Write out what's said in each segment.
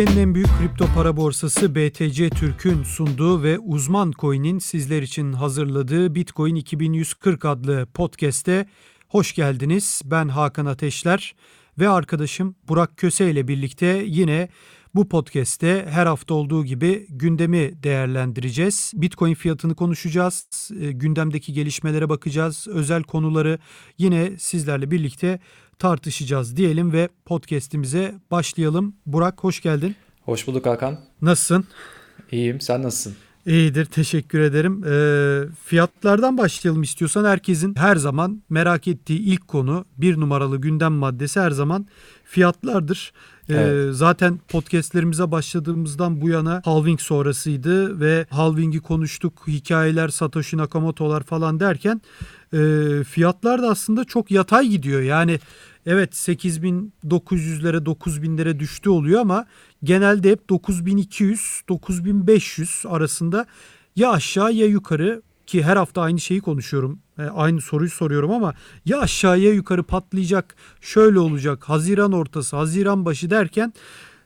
Türkiye'nin en büyük kripto para borsası BTC Türk'ün sunduğu ve uzman coin'in sizler için hazırladığı Bitcoin 2140 adlı podcast'e hoş geldiniz. Ben Hakan Ateşler ve arkadaşım Burak Köse ile birlikte yine bu podcast'te her hafta olduğu gibi gündemi değerlendireceğiz. Bitcoin fiyatını konuşacağız, e, gündemdeki gelişmelere bakacağız, özel konuları yine sizlerle birlikte tartışacağız diyelim ve podcast'imize başlayalım. Burak hoş geldin. Hoş bulduk Hakan. Nasılsın? İyiyim, sen nasılsın? İyidir, teşekkür ederim. E, fiyatlardan başlayalım istiyorsan. Herkesin her zaman merak ettiği ilk konu, bir numaralı gündem maddesi her zaman fiyatlardır. Ee, evet. Zaten podcastlerimize başladığımızdan bu yana halving sonrasıydı ve halvingi konuştuk. Hikayeler, Satoshi Nakamoto'lar falan derken e, fiyatlar da aslında çok yatay gidiyor. Yani evet 8900'lere 9000'lere düştü oluyor ama genelde hep 9200 9500 arasında ya aşağı ya yukarı ki her hafta aynı şeyi konuşuyorum. E, aynı soruyu soruyorum ama ya aşağıya yukarı patlayacak, şöyle olacak. Haziran ortası, Haziran başı derken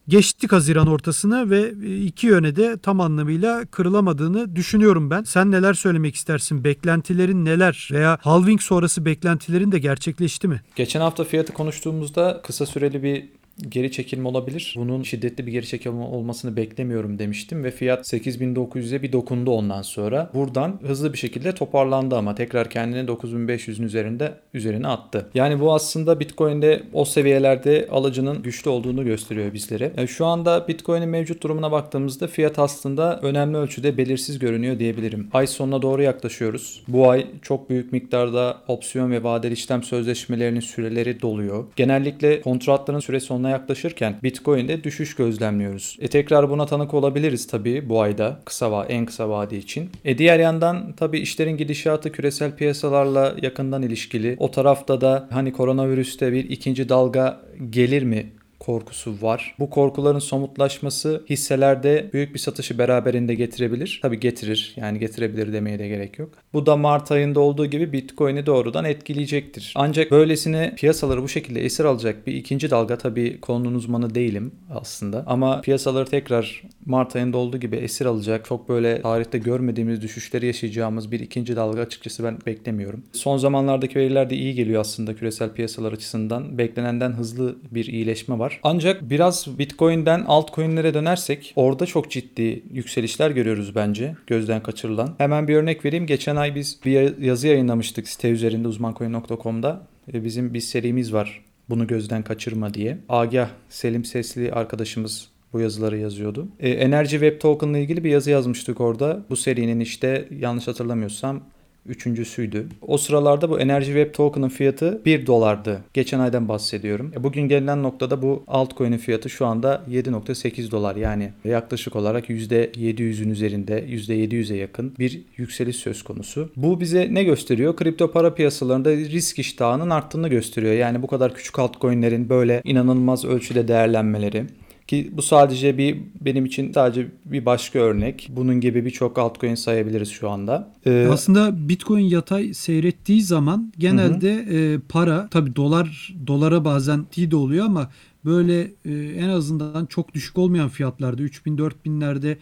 geçtik Haziran ortasını ve e, iki yöne de tam anlamıyla kırılamadığını düşünüyorum ben. Sen neler söylemek istersin? Beklentilerin neler? Veya halving sonrası beklentilerin de gerçekleşti mi? Geçen hafta fiyatı konuştuğumuzda kısa süreli bir geri çekilme olabilir. Bunun şiddetli bir geri çekilme olmasını beklemiyorum demiştim ve fiyat 8900'e bir dokundu ondan sonra. Buradan hızlı bir şekilde toparlandı ama tekrar kendini 9500'ün üzerinde üzerine attı. Yani bu aslında Bitcoin'de o seviyelerde alıcının güçlü olduğunu gösteriyor bizlere. Yani şu anda Bitcoin'in mevcut durumuna baktığımızda fiyat aslında önemli ölçüde belirsiz görünüyor diyebilirim. Ay sonuna doğru yaklaşıyoruz. Bu ay çok büyük miktarda opsiyon ve vadeli işlem sözleşmelerinin süreleri doluyor. Genellikle kontratların süre sonuna sonuna yaklaşırken Bitcoin'de düşüş gözlemliyoruz. E tekrar buna tanık olabiliriz tabii bu ayda kısa va en kısa vade için. E diğer yandan tabii işlerin gidişatı küresel piyasalarla yakından ilişkili. O tarafta da hani koronavirüste bir ikinci dalga gelir mi korkusu var. Bu korkuların somutlaşması hisselerde büyük bir satışı beraberinde getirebilir. Tabii getirir. Yani getirebilir demeye de gerek yok. Bu da Mart ayında olduğu gibi Bitcoin'i doğrudan etkileyecektir. Ancak böylesine piyasaları bu şekilde esir alacak bir ikinci dalga tabii konunun uzmanı değilim aslında. Ama piyasaları tekrar Mart ayında olduğu gibi esir alacak. Çok böyle tarihte görmediğimiz düşüşleri yaşayacağımız bir ikinci dalga açıkçası ben beklemiyorum. Son zamanlardaki veriler de iyi geliyor aslında küresel piyasalar açısından. Beklenenden hızlı bir iyileşme var. Ancak biraz Bitcoin'den altcoin'lere dönersek orada çok ciddi yükselişler görüyoruz bence gözden kaçırılan. Hemen bir örnek vereyim. Geçen ay biz bir yazı yayınlamıştık site üzerinde uzmancoin.com'da. Bizim bir serimiz var bunu gözden kaçırma diye. Agah Selim Sesli arkadaşımız bu yazıları yazıyordu. E, Enerji Web Token ilgili bir yazı yazmıştık orada. Bu serinin işte yanlış hatırlamıyorsam üçüncüsüydü. O sıralarda bu Enerji Web Token'ın fiyatı 1 dolardı. Geçen aydan bahsediyorum. E, bugün gelinen noktada bu altcoin'in fiyatı şu anda 7.8 dolar. Yani yaklaşık olarak %700'ün üzerinde %700'e yakın bir yükseliş söz konusu. Bu bize ne gösteriyor? Kripto para piyasalarında risk iştahının arttığını gösteriyor. Yani bu kadar küçük altcoin'lerin böyle inanılmaz ölçüde değerlenmeleri. Ki bu sadece bir benim için sadece bir başka örnek. Bunun gibi birçok altcoin sayabiliriz şu anda. Ee, Aslında Bitcoin yatay seyrettiği zaman genelde hı. E, para tabi dolar dolara bazen T de oluyor ama böyle e, en azından çok düşük olmayan fiyatlarda 3000 4000'lerde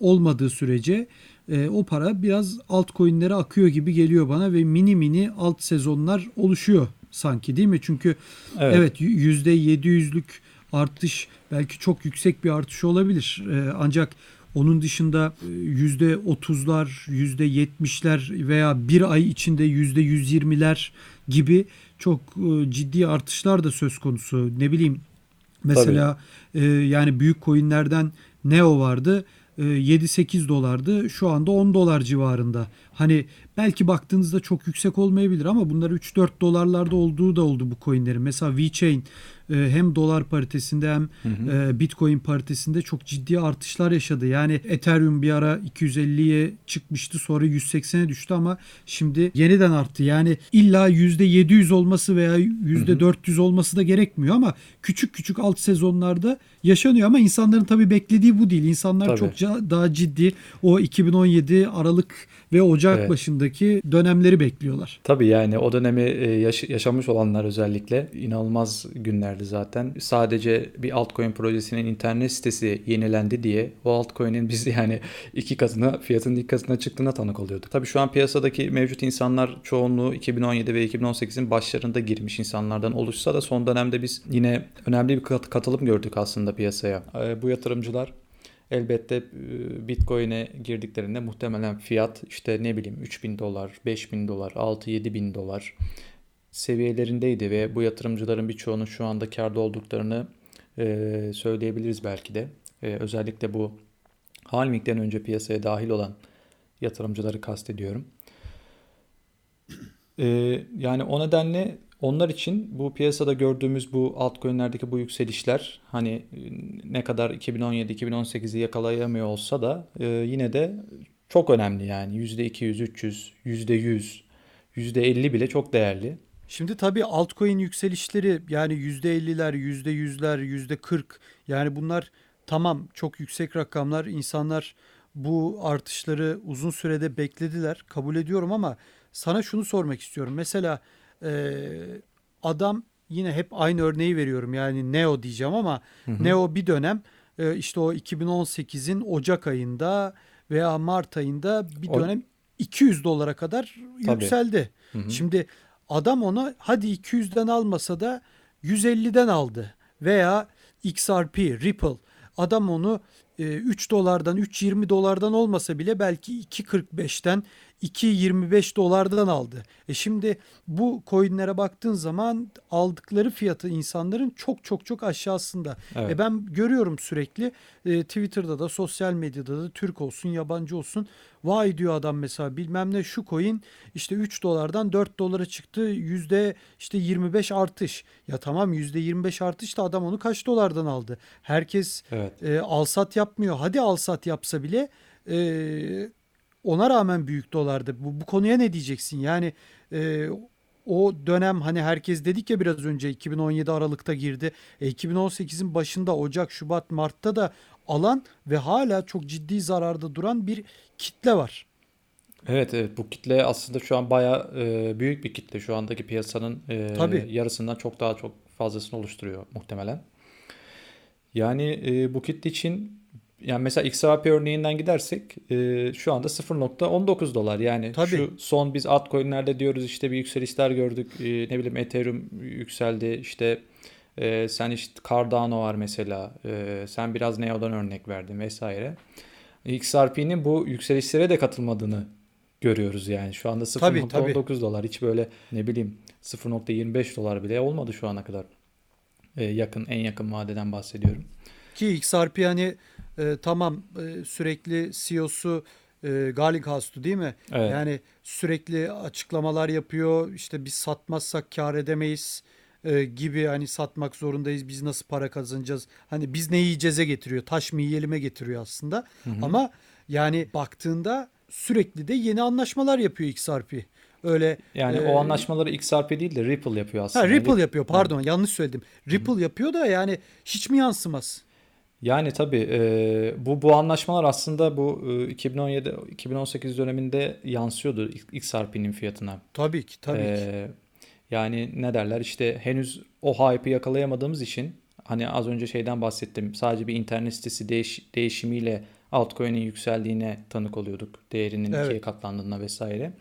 olmadığı sürece e, o para biraz altcoin'lere akıyor gibi geliyor bana ve mini mini alt sezonlar oluşuyor sanki değil mi? Çünkü evet, evet %700'lük artış belki çok yüksek bir artış olabilir. E, ancak onun dışında yüzde otuzlar, yüzde yetmişler veya bir ay içinde yüzde yüz yirmiler gibi çok e, ciddi artışlar da söz konusu. Ne bileyim mesela e, yani büyük coinlerden Neo vardı. 7-8 e, dolardı. Şu anda 10 dolar civarında. Hani belki baktığınızda çok yüksek olmayabilir ama bunlar 3-4 dolarlarda olduğu da oldu bu coinlerin. Mesela VeChain e, hem dolar paritesinde hem hı hı. E, Bitcoin paritesinde çok ciddi artışlar yaşadı. Yani Ethereum bir ara 250'ye çıkmıştı sonra 180'e düştü ama şimdi yeniden arttı. Yani illa %700 olması veya %400 hı hı. olması da gerekmiyor ama küçük küçük alt sezonlarda yaşanıyor ama insanların tabii beklediği bu değil. İnsanlar tabii. çok daha ciddi o 2017 Aralık ve Ocak evet. başındaki dönemleri bekliyorlar. Tabii yani o dönemi e, yaş- yaşamış olanlar özellikle inanılmaz günlerdi zaten. Sadece bir altcoin projesinin internet sitesi yenilendi diye o altcoin'in biz yani iki katına fiyatının ilk katına çıktığına tanık oluyorduk. Tabii şu an piyasadaki mevcut insanlar çoğunluğu 2017 ve 2018'in başlarında girmiş insanlardan oluşsa da son dönemde biz yine önemli bir kat- katılım gördük aslında piyasaya. E, bu yatırımcılar Elbette e, Bitcoin'e girdiklerinde muhtemelen fiyat işte ne bileyim 3000 dolar, 5000 dolar, 6-7 bin dolar seviyelerindeydi ve bu yatırımcıların birçoğunun şu anda karda olduklarını e, söyleyebiliriz belki de. E, özellikle bu Halming'den önce piyasaya dahil olan yatırımcıları kastediyorum. Yani o nedenle onlar için bu piyasada gördüğümüz bu altcoin'lerdeki bu yükselişler hani ne kadar 2017-2018'i yakalayamıyor olsa da e, yine de çok önemli yani %200, 300, %100, %50 bile çok değerli. Şimdi tabii altcoin yükselişleri yani %50'ler, %100'ler, %40 yani bunlar tamam çok yüksek rakamlar. insanlar bu artışları uzun sürede beklediler. Kabul ediyorum ama sana şunu sormak istiyorum. Mesela e, adam yine hep aynı örneği veriyorum yani Neo diyeceğim ama hı hı. Neo bir dönem e, işte o 2018'in Ocak ayında veya Mart ayında bir dönem o... 200 dolara kadar Tabii. yükseldi. Hı hı. Şimdi adam ona hadi 200'den almasa da 150'den aldı veya XRP, Ripple adam onu 3 e, dolardan 3.20 dolardan olmasa bile belki 2.45'ten 2.25 dolardan aldı. E şimdi bu coinlere baktığın zaman aldıkları fiyatı insanların çok çok çok aşağısında. Evet. E ben görüyorum sürekli e, Twitter'da da sosyal medyada da Türk olsun yabancı olsun vay diyor adam mesela bilmem ne şu coin işte 3 dolardan 4 dolara çıktı yüzde işte 25 artış. Ya tamam yüzde 25 artış da adam onu kaç dolardan aldı? Herkes evet. e, alsat yapmıyor. Hadi alsat yapsa bile e, ona rağmen büyük dolardı. Bu, bu konuya ne diyeceksin? Yani e, o dönem hani herkes dedik ya biraz önce 2017 Aralık'ta girdi. E, 2018'in başında Ocak, Şubat, Mart'ta da alan ve hala çok ciddi zararda duran bir kitle var. Evet evet bu kitle aslında şu an baya e, büyük bir kitle. Şu andaki piyasanın e, Tabii. yarısından çok daha çok fazlasını oluşturuyor muhtemelen. Yani e, bu kitle için yani mesela XRP örneğinden gidersek e, şu anda 0.19 dolar. Yani Tabii. şu son biz altcoin'lerde diyoruz işte bir yükselişler gördük. E, ne bileyim Ethereum yükseldi. İşte e, sen işte Cardano var mesela. E, sen biraz Neo'dan örnek verdin vesaire. XRP'nin bu yükselişlere de katılmadığını görüyoruz yani. Şu anda 0.19 dolar. Hiç böyle ne bileyim 0.25 dolar bile olmadı şu ana kadar. E, yakın en yakın vadeden bahsediyorum. Ki XRP hani e, tamam e, sürekli CEO'su e, Garlinghouse değil mi? Evet. Yani sürekli açıklamalar yapıyor. İşte biz satmazsak kar edemeyiz e, gibi hani satmak zorundayız. Biz nasıl para kazanacağız? Hani biz ne yiyeceğize getiriyor. Taş mı yiyelim'e getiriyor aslında. Hı hı. Ama yani baktığında sürekli de yeni anlaşmalar yapıyor XRP. Öyle yani e, o anlaşmaları XRP değil de Ripple yapıyor aslında. Ha, Ripple yapıyor pardon yani. yanlış söyledim. Ripple Hı. yapıyor da yani hiç mi yansımaz? Yani tabii e, bu bu anlaşmalar aslında bu e, 2017-2018 döneminde yansıyordu XRP'nin fiyatına. Tabii ki tabii e, ki. Yani ne derler işte henüz o hype'ı yakalayamadığımız için hani az önce şeyden bahsettim. Sadece bir internet sitesi değiş, değişimiyle altcoin'in yükseldiğine tanık oluyorduk. Değerinin evet. ikiye katlandığına vesaire.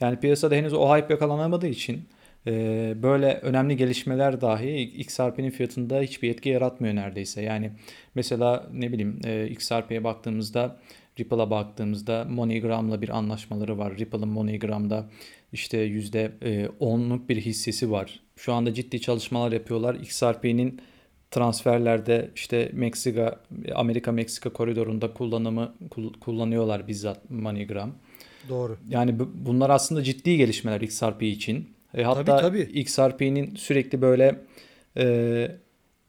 Yani piyasada henüz o hype yakalanamadığı için e, böyle önemli gelişmeler dahi XRP'nin fiyatında hiçbir etki yaratmıyor neredeyse. Yani mesela ne bileyim e, XRP'ye baktığımızda Ripple'a baktığımızda MoneyGram'la bir anlaşmaları var. Ripple'ın MoneyGram'da işte %10'luk e, bir hissesi var. Şu anda ciddi çalışmalar yapıyorlar. XRP'nin transferlerde işte Meksika, Amerika Meksika koridorunda kullanımı kullanıyorlar bizzat MoneyGram. Doğru. Yani bunlar aslında ciddi gelişmeler XRP için. E, hatta tabii, tabii. XRP'nin sürekli böyle e,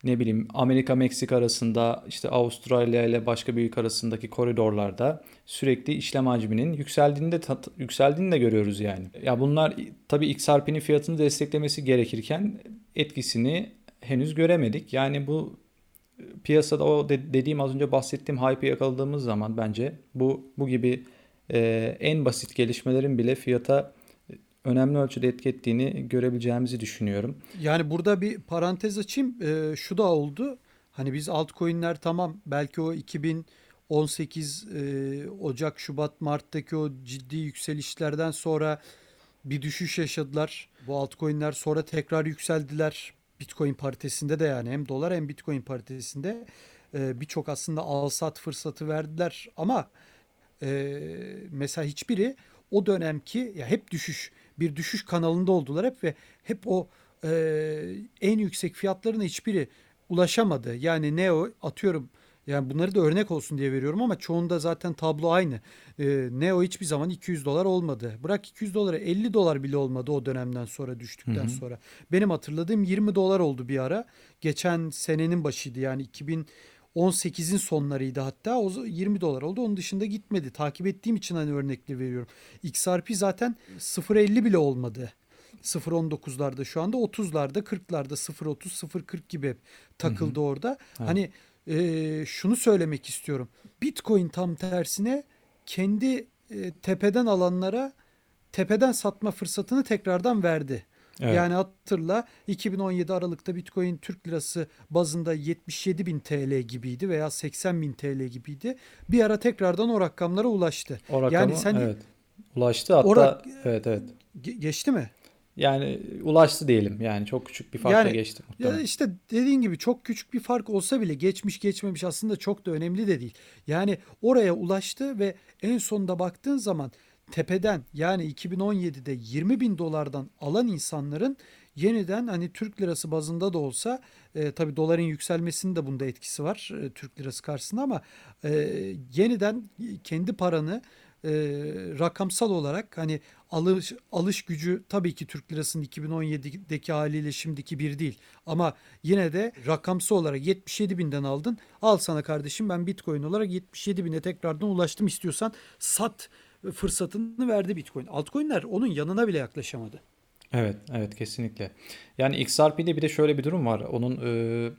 ne bileyim Amerika Meksika arasında işte Avustralya ile başka büyük arasındaki koridorlarda sürekli işlem hacminin yükseldiğini de yükseldiğini de görüyoruz yani. Ya bunlar tabii XRP'nin fiyatını desteklemesi gerekirken etkisini henüz göremedik. Yani bu piyasada o de, dediğim az önce bahsettiğim hype'ı yakaladığımız zaman bence bu bu gibi e, en basit gelişmelerin bile fiyata önemli ölçüde etki ettiğini görebileceğimizi düşünüyorum. Yani burada bir parantez açayım. E, şu da oldu. Hani biz altcoin'ler tamam belki o 2018 e, Ocak, Şubat, Mart'taki o ciddi yükselişlerden sonra bir düşüş yaşadılar. Bu altcoin'ler sonra tekrar yükseldiler. Bitcoin paritesinde de yani hem dolar hem Bitcoin paritesinde e, birçok aslında al sat fırsatı verdiler ama e, mesela hiçbiri o dönemki ya hep düşüş bir düşüş kanalında oldular hep ve hep o e, en yüksek fiyatlarına hiçbiri ulaşamadı. Yani Neo atıyorum yani bunları da örnek olsun diye veriyorum ama çoğunda zaten tablo aynı. E, Neo hiçbir zaman 200 dolar olmadı. Bırak 200 dolara 50 dolar bile olmadı o dönemden sonra düştükten hı hı. sonra. Benim hatırladığım 20 dolar oldu bir ara. Geçen senenin başıydı yani 2000 18'in sonlarıydı hatta. O 20 dolar oldu. Onun dışında gitmedi. Takip ettiğim için hani örnekleri veriyorum. XRP zaten 0.50 bile olmadı. 0.19'larda şu anda 30'larda 40'larda 0.30 0.40 gibi takıldı hı hı. orada. Evet. Hani e, şunu söylemek istiyorum. Bitcoin tam tersine kendi e, tepeden alanlara tepeden satma fırsatını tekrardan verdi. Evet. Yani hatırla 2017 Aralık'ta Bitcoin Türk Lirası bazında 77 bin TL gibiydi veya 80 bin TL gibiydi. Bir ara tekrardan o rakamlara ulaştı. O rakamı, yani sen evet. ulaştı hatta Orak, evet evet. geçti mi? Yani ulaştı diyelim. Yani çok küçük bir farkla yani, geçti muhtemelen. Ya işte dediğin gibi çok küçük bir fark olsa bile geçmiş geçmemiş aslında çok da önemli de değil. Yani oraya ulaştı ve en sonunda baktığın zaman tepeden yani 2017'de 20 bin dolardan alan insanların yeniden hani Türk lirası bazında da olsa e, tabi doların yükselmesinin de bunda etkisi var e, Türk lirası karşısında ama e, yeniden kendi paranı e, rakamsal olarak hani alış alış gücü tabii ki Türk lirasının 2017'deki haliyle şimdiki bir değil. Ama yine de rakamsal olarak 77 binden aldın. Al sana kardeşim ben Bitcoin olarak 77 bine tekrardan ulaştım istiyorsan sat fırsatını verdi Bitcoin. Altcoin'ler onun yanına bile yaklaşamadı. Evet, evet kesinlikle. Yani XRP'de bir de şöyle bir durum var. Onun e,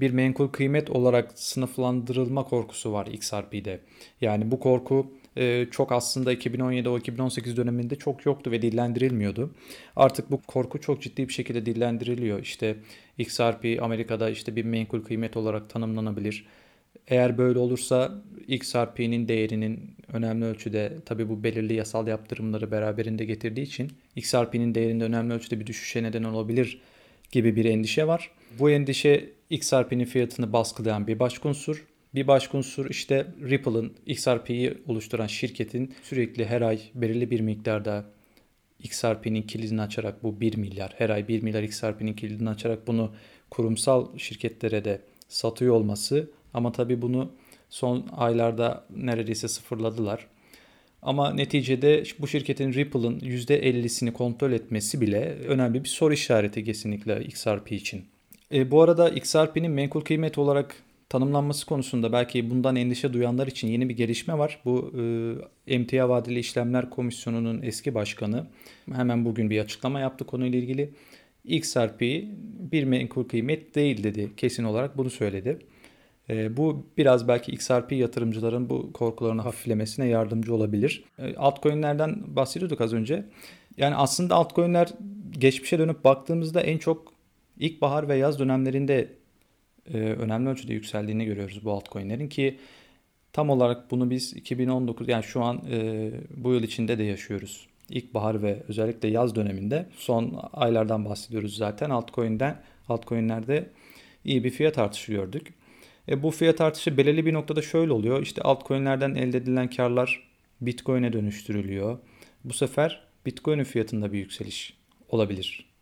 bir menkul kıymet olarak sınıflandırılma korkusu var XRP'de. Yani bu korku e, çok aslında 2017 o 2018 döneminde çok yoktu ve dillendirilmiyordu. Artık bu korku çok ciddi bir şekilde dillendiriliyor. İşte XRP Amerika'da işte bir menkul kıymet olarak tanımlanabilir. Eğer böyle olursa XRP'nin değerinin önemli ölçüde tabi bu belirli yasal yaptırımları beraberinde getirdiği için XRP'nin değerinde önemli ölçüde bir düşüşe neden olabilir gibi bir endişe var. Bu endişe XRP'nin fiyatını baskılayan bir başka unsur. Bir başka unsur işte Ripple'ın XRP'yi oluşturan şirketin sürekli her ay belirli bir miktarda XRP'nin kilidini açarak bu 1 milyar her ay 1 milyar XRP'nin kilidini açarak bunu kurumsal şirketlere de satıyor olması ama tabii bunu son aylarda neredeyse sıfırladılar. Ama neticede bu şirketin Ripple'ın %50'sini kontrol etmesi bile önemli bir soru işareti kesinlikle XRP için. E, bu arada XRP'nin menkul kıymet olarak tanımlanması konusunda belki bundan endişe duyanlar için yeni bir gelişme var. Bu e, emtia vadeli işlemler komisyonunun eski başkanı hemen bugün bir açıklama yaptı konuyla ilgili. XRP bir menkul kıymet değil dedi kesin olarak bunu söyledi. E, bu biraz belki XRP yatırımcıların bu korkularını hafiflemesine yardımcı olabilir. E, altcoin'lerden bahsediyorduk az önce. Yani aslında altcoin'ler geçmişe dönüp baktığımızda en çok ilkbahar ve yaz dönemlerinde e, önemli ölçüde yükseldiğini görüyoruz bu altcoin'lerin ki tam olarak bunu biz 2019 yani şu an e, bu yıl içinde de yaşıyoruz. İlkbahar ve özellikle yaz döneminde son aylardan bahsediyoruz zaten altcoin'den altcoin'lerde iyi bir fiyat artışı gördük. E, bu fiyat artışı belirli bir noktada şöyle oluyor. İşte altcoin'lerden elde edilen karlar Bitcoin'e dönüştürülüyor. Bu sefer Bitcoin'in fiyatında bir yükseliş olabilir.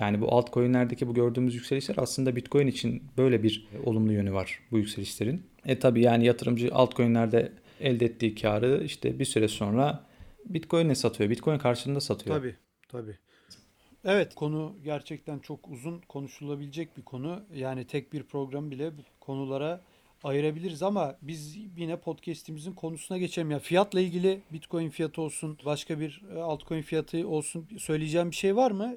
Yani bu altcoin'lerdeki bu gördüğümüz yükselişler aslında Bitcoin için böyle bir olumlu yönü var bu yükselişlerin. E tabi yani yatırımcı altcoin'lerde elde ettiği karı işte bir süre sonra Bitcoin'e satıyor. Bitcoin karşılığında satıyor. Tabii tabii. Evet konu gerçekten çok uzun konuşulabilecek bir konu. Yani tek bir program bile konulara ayırabiliriz ama biz yine podcast'imizin konusuna geçelim. Ya fiyatla ilgili Bitcoin fiyatı olsun, başka bir e, altcoin fiyatı olsun söyleyeceğim bir şey var mı?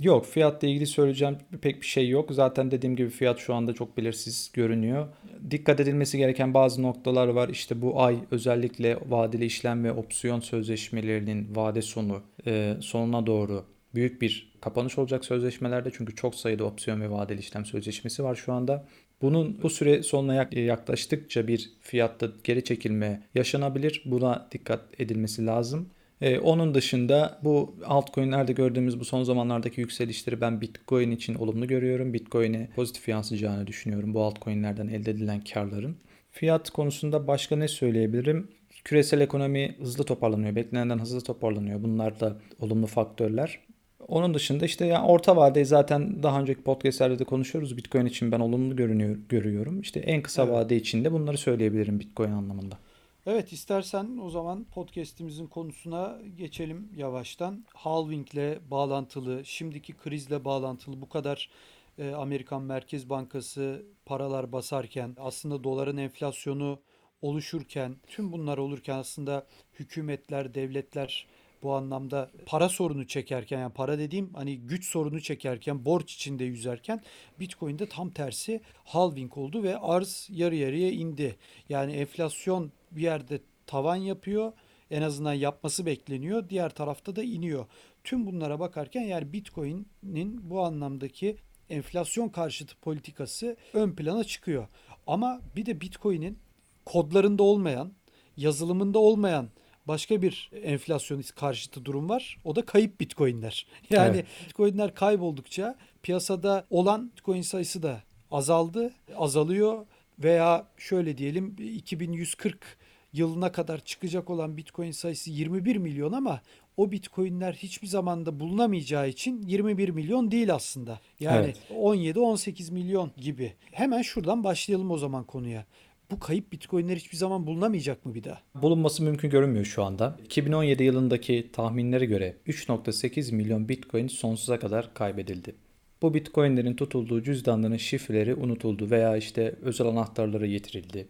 Yok fiyatla ilgili söyleyeceğim pek bir şey yok. Zaten dediğim gibi fiyat şu anda çok belirsiz görünüyor. dikkat edilmesi gereken bazı noktalar var. İşte bu ay özellikle vadeli işlem ve opsiyon sözleşmelerinin vade sonu e, sonuna doğru büyük bir kapanış olacak sözleşmelerde. Çünkü çok sayıda opsiyon ve vadeli işlem sözleşmesi var şu anda. Bunun bu süre sonuna yaklaştıkça bir fiyatta geri çekilme yaşanabilir. Buna dikkat edilmesi lazım. Ee, onun dışında bu altcoin'lerde gördüğümüz bu son zamanlardaki yükselişleri ben Bitcoin için olumlu görüyorum. Bitcoin'e pozitif yansıyacağını düşünüyorum bu altcoin'lerden elde edilen karların. Fiyat konusunda başka ne söyleyebilirim? Küresel ekonomi hızlı toparlanıyor. Beklenenden hızlı toparlanıyor. Bunlar da olumlu faktörler. Onun dışında işte yani orta vade zaten daha önceki podcastlerde de konuşuyoruz. Bitcoin için ben olumlu görünüyor, görüyorum. İşte en kısa evet. vade için de bunları söyleyebilirim Bitcoin anlamında. Evet istersen o zaman podcast'imizin konusuna geçelim yavaştan. Halving'le bağlantılı, şimdiki krizle bağlantılı bu kadar e, Amerikan Merkez Bankası paralar basarken aslında doların enflasyonu oluşurken tüm bunlar olurken aslında hükümetler, devletler bu anlamda para sorunu çekerken yani para dediğim hani güç sorunu çekerken borç içinde yüzerken Bitcoin'de tam tersi halving oldu ve arz yarı yarıya indi. Yani enflasyon bir yerde tavan yapıyor en azından yapması bekleniyor. Diğer tarafta da iniyor. Tüm bunlara bakarken yani Bitcoin'in bu anlamdaki enflasyon karşıtı politikası ön plana çıkıyor. Ama bir de Bitcoin'in kodlarında olmayan, yazılımında olmayan başka bir enflasyonist karşıtı durum var. O da kayıp bitcoinler. Yani evet. bitcoinler kayboldukça piyasada olan bitcoin sayısı da azaldı, azalıyor veya şöyle diyelim 2140 yılına kadar çıkacak olan bitcoin sayısı 21 milyon ama o bitcoinler hiçbir zamanda bulunamayacağı için 21 milyon değil aslında. Yani evet. 17-18 milyon gibi. Hemen şuradan başlayalım o zaman konuya bu kayıp bitcoinler hiçbir zaman bulunamayacak mı bir daha? Bulunması mümkün görünmüyor şu anda. 2017 yılındaki tahminlere göre 3.8 milyon bitcoin sonsuza kadar kaybedildi. Bu bitcoinlerin tutulduğu cüzdanların şifreleri unutuldu veya işte özel anahtarları yitirildi.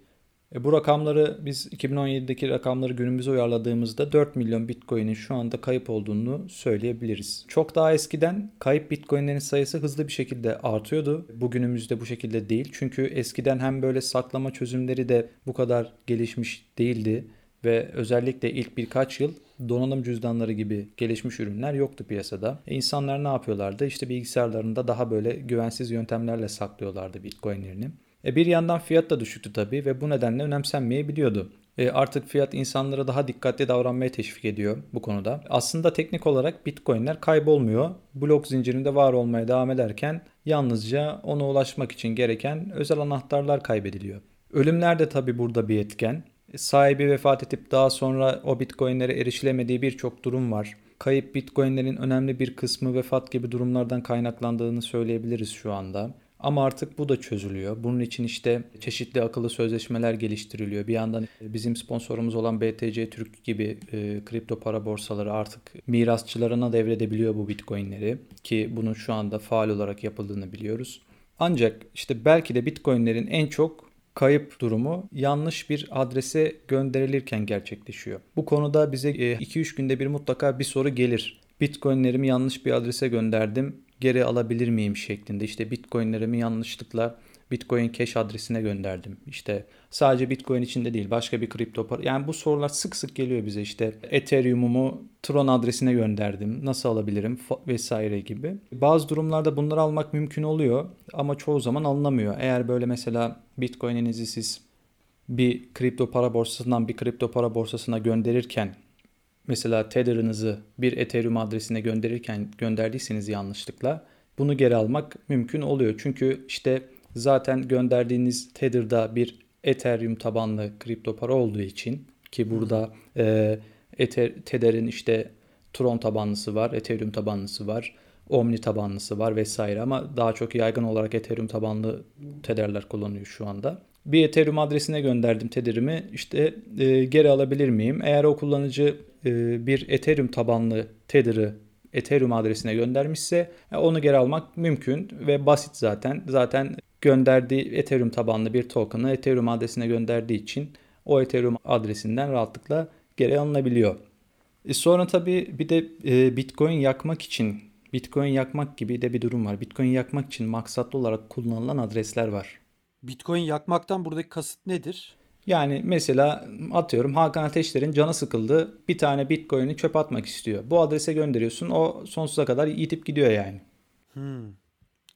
E bu rakamları biz 2017'deki rakamları günümüze uyarladığımızda 4 milyon Bitcoin'in şu anda kayıp olduğunu söyleyebiliriz. Çok daha eskiden kayıp Bitcoin'lerin sayısı hızlı bir şekilde artıyordu. Bugünümüzde bu şekilde değil. Çünkü eskiden hem böyle saklama çözümleri de bu kadar gelişmiş değildi ve özellikle ilk birkaç yıl donanım cüzdanları gibi gelişmiş ürünler yoktu piyasada. E insanlar ne yapıyorlardı? İşte bilgisayarlarında daha böyle güvensiz yöntemlerle saklıyorlardı Bitcoin'lerini. E bir yandan fiyat da düşüktü tabii ve bu nedenle önemsenmeyebiliyordu. E artık fiyat insanlara daha dikkatli davranmaya teşvik ediyor bu konuda. Aslında teknik olarak bitcoinler kaybolmuyor. Blok zincirinde var olmaya devam ederken yalnızca ona ulaşmak için gereken özel anahtarlar kaybediliyor. Ölümler de tabii burada bir etken. E, sahibi vefat edip daha sonra o bitcoinlere erişilemediği birçok durum var. Kayıp bitcoinlerin önemli bir kısmı vefat gibi durumlardan kaynaklandığını söyleyebiliriz şu anda. Ama artık bu da çözülüyor. Bunun için işte çeşitli akıllı sözleşmeler geliştiriliyor. Bir yandan bizim sponsorumuz olan BTC Türk gibi e, kripto para borsaları artık mirasçılarına devredebiliyor bu bitcoinleri ki bunun şu anda faal olarak yapıldığını biliyoruz. Ancak işte belki de bitcoinlerin en çok kayıp durumu yanlış bir adrese gönderilirken gerçekleşiyor. Bu konuda bize 2-3 e, günde bir mutlaka bir soru gelir. Bitcoinlerimi yanlış bir adrese gönderdim geri alabilir miyim şeklinde. İşte bitcoinlerimi yanlışlıkla Bitcoin Cash adresine gönderdim. İşte sadece Bitcoin içinde değil başka bir kripto para. Yani bu sorular sık sık geliyor bize işte Ethereum'umu Tron adresine gönderdim. Nasıl alabilirim vesaire gibi. Bazı durumlarda bunları almak mümkün oluyor ama çoğu zaman alınamıyor. Eğer böyle mesela Bitcoin'inizi siz bir kripto para borsasından bir kripto para borsasına gönderirken mesela Tether'ınızı bir Ethereum adresine gönderirken gönderdiyseniz yanlışlıkla bunu geri almak mümkün oluyor. Çünkü işte zaten gönderdiğiniz Tether'da bir Ethereum tabanlı kripto para olduğu için ki burada e, Ether, Tether'in işte Tron tabanlısı var, Ethereum tabanlısı var, Omni tabanlısı var vesaire ama daha çok yaygın olarak Ethereum tabanlı Tether'ler kullanıyor şu anda bir Ethereum adresine gönderdim Tether'imi. İşte e, geri alabilir miyim? Eğer o kullanıcı e, bir Ethereum tabanlı Tether'ı Ethereum adresine göndermişse e, onu geri almak mümkün ve basit zaten. Zaten gönderdiği Ethereum tabanlı bir token'ı Ethereum adresine gönderdiği için o Ethereum adresinden rahatlıkla geri alınabiliyor. E sonra tabii bir de e, Bitcoin yakmak için Bitcoin yakmak gibi de bir durum var. Bitcoin yakmak için maksatlı olarak kullanılan adresler var. Bitcoin yakmaktan buradaki kasıt nedir? Yani mesela atıyorum Hakan Ateşler'in canı sıkıldı. Bir tane Bitcoin'i çöp atmak istiyor. Bu adrese gönderiyorsun. O sonsuza kadar yitip gidiyor yani. Hmm.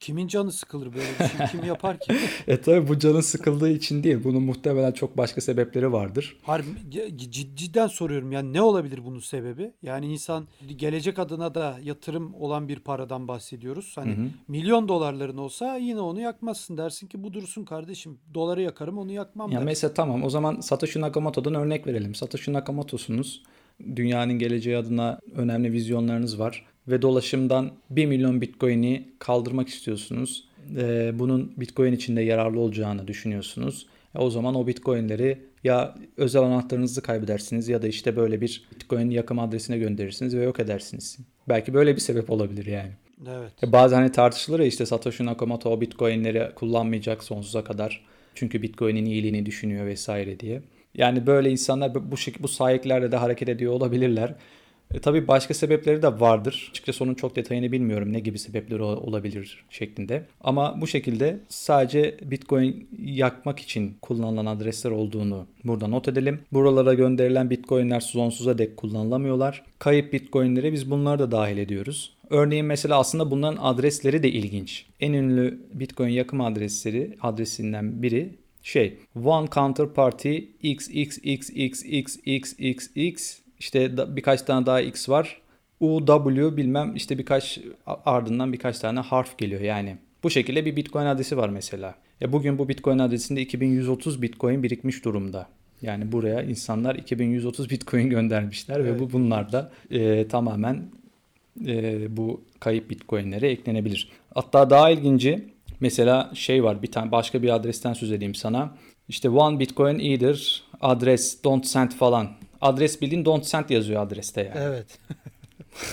Kimin canı sıkılır böyle bir şey? Kim yapar ki? e tabi bu canın sıkıldığı için değil. Bunun muhtemelen çok başka sebepleri vardır. Harbi cid- cidden soruyorum yani ne olabilir bunun sebebi? Yani insan gelecek adına da yatırım olan bir paradan bahsediyoruz. Hani Hı hı. milyon dolarların olsa yine onu yakmazsın dersin ki bu dursun kardeşim. Doları yakarım onu yakmam Ya dersin. mesela tamam o zaman Satoshi Nakamoto'dan örnek verelim. Satoshi Nakamoto'sunuz. Dünyanın geleceği adına önemli vizyonlarınız var. Ve dolaşımdan 1 milyon Bitcoin'i kaldırmak istiyorsunuz. Ee, bunun Bitcoin içinde yararlı olacağını düşünüyorsunuz. E, o zaman o Bitcoin'leri ya özel anahtarınızı kaybedersiniz ya da işte böyle bir Bitcoin yakım adresine gönderirsiniz ve yok edersiniz. Belki böyle bir sebep olabilir yani. Evet. E, Bazen hani tartışılır ya işte Satoshi Nakamoto o Bitcoin'leri kullanmayacak sonsuza kadar. Çünkü Bitcoin'in iyiliğini düşünüyor vesaire diye. Yani böyle insanlar bu bu sahiplerle de hareket ediyor olabilirler. E, tabii başka sebepleri de vardır. Açıkçası onun çok detayını bilmiyorum ne gibi sebepleri ol- olabilir şeklinde. Ama bu şekilde sadece Bitcoin yakmak için kullanılan adresler olduğunu burada not edelim. Buralara gönderilen Bitcoin'ler sonsuza dek kullanılamıyorlar. Kayıp Bitcoin'lere biz bunları da dahil ediyoruz. Örneğin mesela aslında bunların adresleri de ilginç. En ünlü Bitcoin yakım adresleri adresinden biri şey one counterparty xxxxxxxx işte da- birkaç tane daha x var. UW bilmem işte birkaç ardından birkaç tane harf geliyor yani. Bu şekilde bir Bitcoin adresi var mesela. Ya bugün bu Bitcoin adresinde 2130 Bitcoin birikmiş durumda. Yani buraya insanlar 2130 Bitcoin göndermişler ve bu bunlar da e, tamamen e, bu kayıp Bitcoin'lere eklenebilir. Hatta daha ilginci mesela şey var bir tane başka bir adresten söz edeyim sana. İşte one Bitcoin either adres don't send falan. Adres bildiğin don't send yazıyor adreste yani. Evet.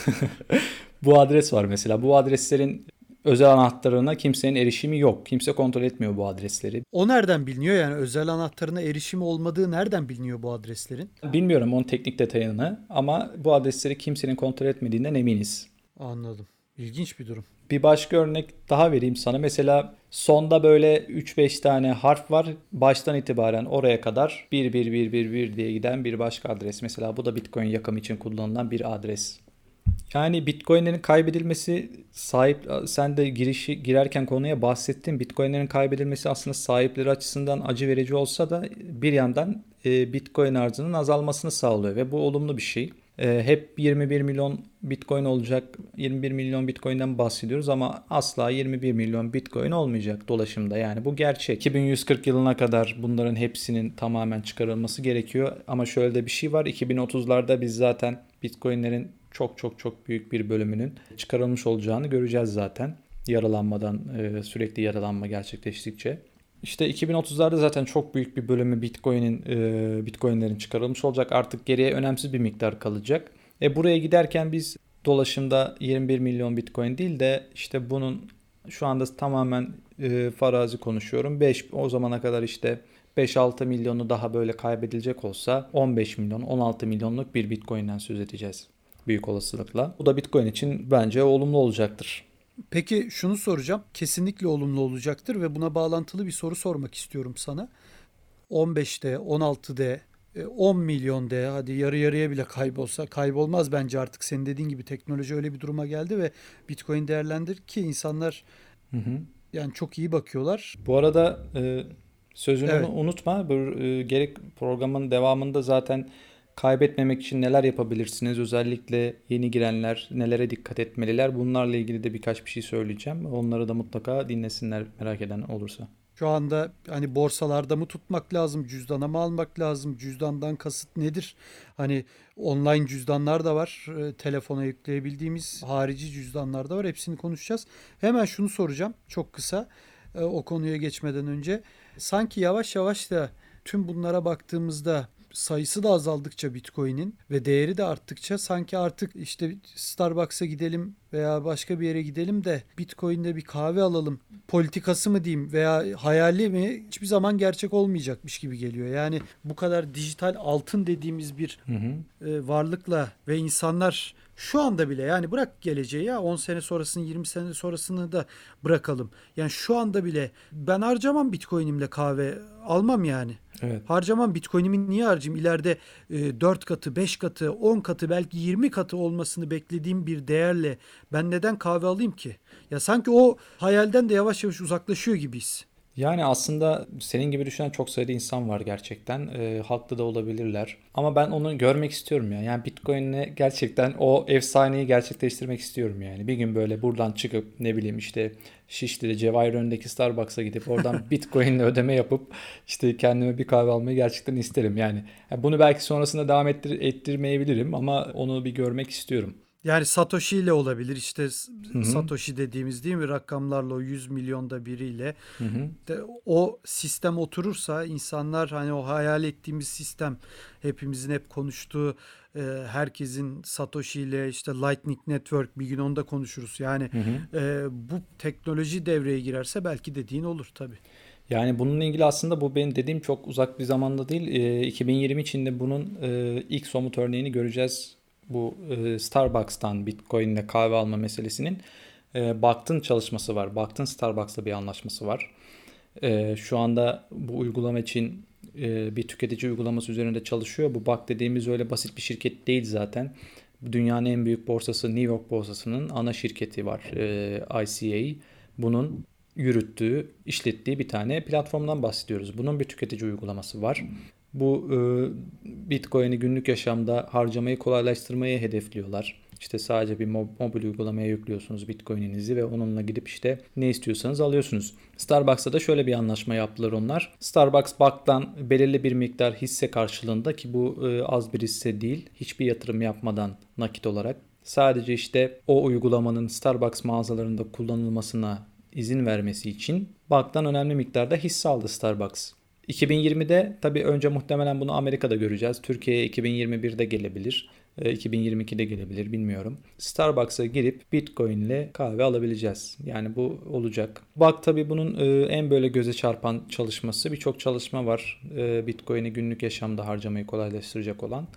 Bu adres var mesela. Bu adreslerin özel anahtarına kimsenin erişimi yok. Kimse kontrol etmiyor bu adresleri. O nereden biliniyor yani özel anahtarına erişimi olmadığı nereden biliniyor bu adreslerin? Bilmiyorum onun teknik detayını ama bu adresleri kimsenin kontrol etmediğinden eminiz. Anladım. İlginç bir durum. Bir başka örnek daha vereyim sana. Mesela sonda böyle 3-5 tane harf var. Baştan itibaren oraya kadar 11111 diye giden bir başka adres. Mesela bu da Bitcoin yakım için kullanılan bir adres. Yani Bitcoin'lerin kaybedilmesi sahip sen de girişi girerken konuya bahsettin. Bitcoin'lerin kaybedilmesi aslında sahipleri açısından acı verici olsa da bir yandan e, Bitcoin arzının azalmasını sağlıyor ve bu olumlu bir şey. E, hep 21 milyon Bitcoin olacak, 21 milyon Bitcoin'den bahsediyoruz ama asla 21 milyon Bitcoin olmayacak dolaşımda. Yani bu gerçek. 2140 yılına kadar bunların hepsinin tamamen çıkarılması gerekiyor. Ama şöyle de bir şey var. 2030'larda biz zaten Bitcoin'lerin çok çok çok büyük bir bölümünün çıkarılmış olacağını göreceğiz zaten. Yaralanmadan e, sürekli yaralanma gerçekleştikçe. İşte 2030'larda zaten çok büyük bir bölümü Bitcoin'in e, Bitcoin'lerin çıkarılmış olacak. Artık geriye önemsiz bir miktar kalacak. E buraya giderken biz dolaşımda 21 milyon Bitcoin değil de işte bunun şu anda tamamen e, farazi konuşuyorum. 5 o zamana kadar işte 5-6 milyonu daha böyle kaybedilecek olsa 15 milyon 16 milyonluk bir Bitcoin'den söz edeceğiz büyük olasılıkla. Bu da Bitcoin için bence olumlu olacaktır. Peki şunu soracağım. Kesinlikle olumlu olacaktır ve buna bağlantılı bir soru sormak istiyorum sana. 15'te, 16'de, 10 milyon de hadi yarı yarıya bile kaybolsa kaybolmaz bence artık senin dediğin gibi teknoloji öyle bir duruma geldi ve Bitcoin değerlendir ki insanlar Hı hı. yani çok iyi bakıyorlar. Bu arada e, sözünü Evet. unutma. Bu, e, gerek programın devamında zaten kaybetmemek için neler yapabilirsiniz? Özellikle yeni girenler nelere dikkat etmeliler? Bunlarla ilgili de birkaç bir şey söyleyeceğim. Onları da mutlaka dinlesinler merak eden olursa. Şu anda hani borsalarda mı tutmak lazım, cüzdana mı almak lazım, cüzdandan kasıt nedir? Hani online cüzdanlar da var, e, telefona yükleyebildiğimiz harici cüzdanlar da var. Hepsini konuşacağız. Hemen şunu soracağım çok kısa e, o konuya geçmeden önce. Sanki yavaş yavaş da tüm bunlara baktığımızda sayısı da azaldıkça Bitcoin'in ve değeri de arttıkça sanki artık işte Starbucks'a gidelim veya başka bir yere gidelim de Bitcoin'de bir kahve alalım politikası mı diyeyim veya hayali mi hiçbir zaman gerçek olmayacakmış gibi geliyor. Yani bu kadar dijital altın dediğimiz bir Hı hı. e, varlıkla ve insanlar şu anda bile yani bırak geleceği ya 10 sene sonrasını 20 sene sonrasını da bırakalım. Yani şu anda bile ben harcamam Bitcoin'imle kahve almam yani. Evet. Harcamam Bitcoin'imi niye harcayayım? İleride e, 4 katı, 5 katı, 10 katı belki 20 katı olmasını beklediğim bir değerle ben neden kahve alayım ki? Ya sanki o hayalden de yavaş yavaş uzaklaşıyor gibiyiz. Yani aslında senin gibi düşünen çok sayıda insan var gerçekten. E, haklı da olabilirler. Ama ben onu görmek istiyorum ya. Yani Bitcoin'le gerçekten o efsaneyi gerçekleştirmek istiyorum yani. Bir gün böyle buradan çıkıp ne bileyim işte Şişli'de Cevahir önündeki Starbucks'a gidip oradan Bitcoin'le ödeme yapıp işte kendime bir kahve almayı gerçekten isterim. Yani, yani bunu belki sonrasında devam ettir ettirmeyebilirim ama onu bir görmek istiyorum. Yani Satoshi ile olabilir işte Hı-hı. Satoshi dediğimiz değil mi rakamlarla o 100 milyonda biriyle de, o sistem oturursa insanlar hani o hayal ettiğimiz sistem hepimizin hep konuştuğu e, herkesin Satoshi ile işte Lightning Network bir gün onda konuşuruz. Yani e, bu teknoloji devreye girerse belki dediğin olur tabii. Yani bununla ilgili aslında bu benim dediğim çok uzak bir zamanda değil. E, 2020 içinde bunun e, ilk somut örneğini göreceğiz bu e, Starbucks'tan Bitcoin ile kahve alma meselesinin e, Baktın çalışması var. Baktın Starbucks'la bir anlaşması var. E, şu anda bu uygulama için e, bir tüketici uygulaması üzerinde çalışıyor. Bu Bak dediğimiz öyle basit bir şirket değil zaten. Dünyanın en büyük borsası New York borsasının ana şirketi var ICA. Bunun yürüttüğü, işlettiği bir tane platformdan bahsediyoruz. Bunun bir tüketici uygulaması var. Bu e, Bitcoin'i günlük yaşamda harcamayı kolaylaştırmayı hedefliyorlar. İşte sadece bir mobil uygulamaya yüklüyorsunuz Bitcoin'inizi ve onunla gidip işte ne istiyorsanız alıyorsunuz. Starbucks'ta da şöyle bir anlaşma yaptılar onlar. Starbucks Bank'tan belirli bir miktar hisse karşılığında ki bu e, az bir hisse değil. Hiçbir yatırım yapmadan nakit olarak sadece işte o uygulamanın Starbucks mağazalarında kullanılmasına izin vermesi için Bank'tan önemli miktarda hisse aldı Starbucks. 2020'de tabii önce muhtemelen bunu Amerika'da göreceğiz. Türkiye'ye 2021'de gelebilir. 2022'de gelebilir bilmiyorum. Starbucks'a girip Bitcoin ile kahve alabileceğiz. Yani bu olacak. Bak tabii bunun e, en böyle göze çarpan çalışması birçok çalışma var. E, Bitcoin'i günlük yaşamda harcamayı kolaylaştıracak olan.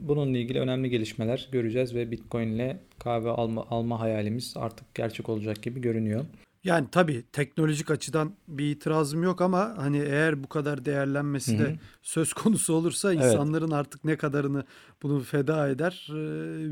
Bununla ilgili önemli gelişmeler göreceğiz ve Bitcoin ile kahve alma, alma hayalimiz artık gerçek olacak gibi görünüyor. Yani tabii teknolojik açıdan bir itirazım yok ama hani eğer bu kadar değerlenmesi de söz konusu olursa evet. insanların artık ne kadarını bunu feda eder e,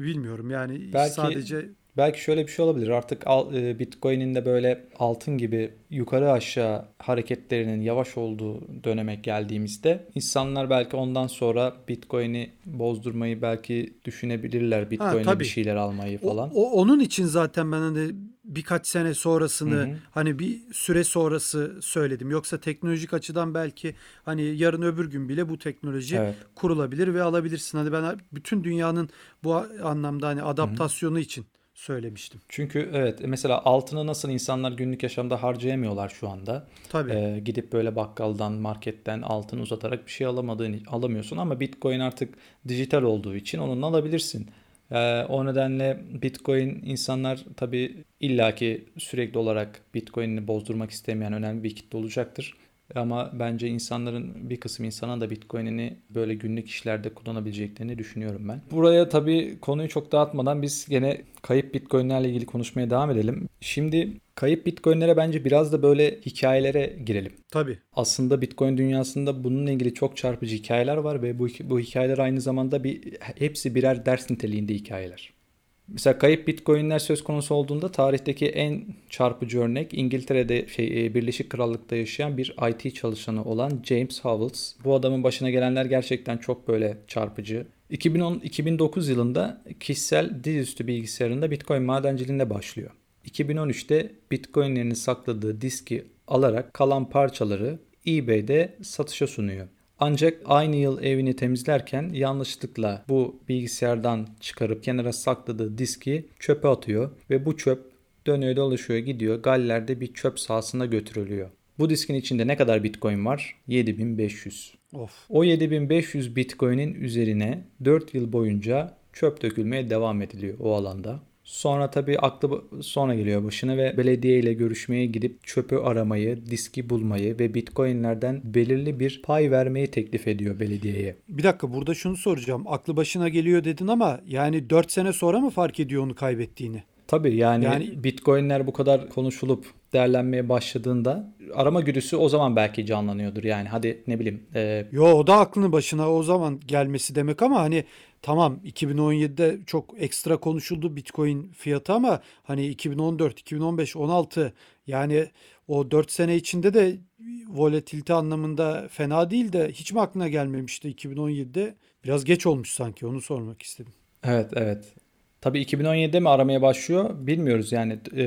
bilmiyorum. Yani belki, sadece belki şöyle bir şey olabilir. Artık e, Bitcoin'in de böyle altın gibi yukarı aşağı hareketlerinin yavaş olduğu döneme geldiğimizde insanlar belki ondan sonra Bitcoin'i bozdurmayı belki düşünebilirler. Bitcoin'e bir şeyler almayı falan. O, o, onun için zaten ben hani birkaç sene sonrasını hı hı. hani bir süre sonrası söyledim. Yoksa teknolojik açıdan belki hani yarın öbür gün bile bu teknoloji evet. kurulabilir ve alabilirsin. Hani ben bütün dünyanın bu anlamda hani adaptasyonu hı hı. için söylemiştim. Çünkü evet mesela altını nasıl insanlar günlük yaşamda harcayamıyorlar şu anda. Tabii. Ee, gidip böyle bakkaldan, marketten altın uzatarak bir şey alamadığın alamıyorsun ama Bitcoin artık dijital olduğu için onunla alabilirsin. Ee, o nedenle Bitcoin insanlar tabi illaki sürekli olarak Bitcoin'i bozdurmak istemeyen önemli bir kitle olacaktır. Ama bence insanların bir kısım insana da Bitcoin'ini böyle günlük işlerde kullanabileceklerini düşünüyorum ben. Buraya tabii konuyu çok dağıtmadan biz gene kayıp Bitcoin'lerle ilgili konuşmaya devam edelim. Şimdi kayıp Bitcoin'lere bence biraz da böyle hikayelere girelim. Tabii. Aslında Bitcoin dünyasında bununla ilgili çok çarpıcı hikayeler var ve bu, bu hikayeler aynı zamanda bir hepsi birer ders niteliğinde hikayeler. Mesela kayıp bitcoinler söz konusu olduğunda tarihteki en çarpıcı örnek İngiltere'de şey e, Birleşik Krallık'ta yaşayan bir IT çalışanı olan James Howells. Bu adamın başına gelenler gerçekten çok böyle çarpıcı. 2010-2009 yılında kişisel dizüstü bilgisayarında Bitcoin madenciliğinde başlıyor. 2013'te Bitcoin'lerini sakladığı diski alarak kalan parçaları eBay'de satışa sunuyor. Ancak aynı yıl evini temizlerken yanlışlıkla bu bilgisayardan çıkarıp kenara sakladığı diski çöpe atıyor ve bu çöp dönüyor dolaşıyor gidiyor Galler'de bir çöp sahasına götürülüyor. Bu diskin içinde ne kadar bitcoin var? 7500. Of. O 7500 bitcoin'in üzerine 4 yıl boyunca çöp dökülmeye devam ediliyor o alanda. Sonra tabii aklı sonra geliyor başına ve belediye ile görüşmeye gidip çöpü aramayı, diski bulmayı ve bitcoinlerden belirli bir pay vermeyi teklif ediyor belediyeye. Bir dakika burada şunu soracağım. Aklı başına geliyor dedin ama yani 4 sene sonra mı fark ediyor onu kaybettiğini? Tabii yani, yani bitcoinler bu kadar konuşulup değerlenmeye başladığında arama güdüsü o zaman belki canlanıyordur. Yani hadi ne bileyim. E... Yo o da aklını başına o zaman gelmesi demek ama hani tamam 2017'de çok ekstra konuşuldu Bitcoin fiyatı ama hani 2014, 2015, 16 yani o 4 sene içinde de volatilite anlamında fena değil de hiç mi aklına gelmemişti 2017'de? Biraz geç olmuş sanki onu sormak istedim. Evet evet. Tabii 2017'de mi aramaya başlıyor bilmiyoruz yani e,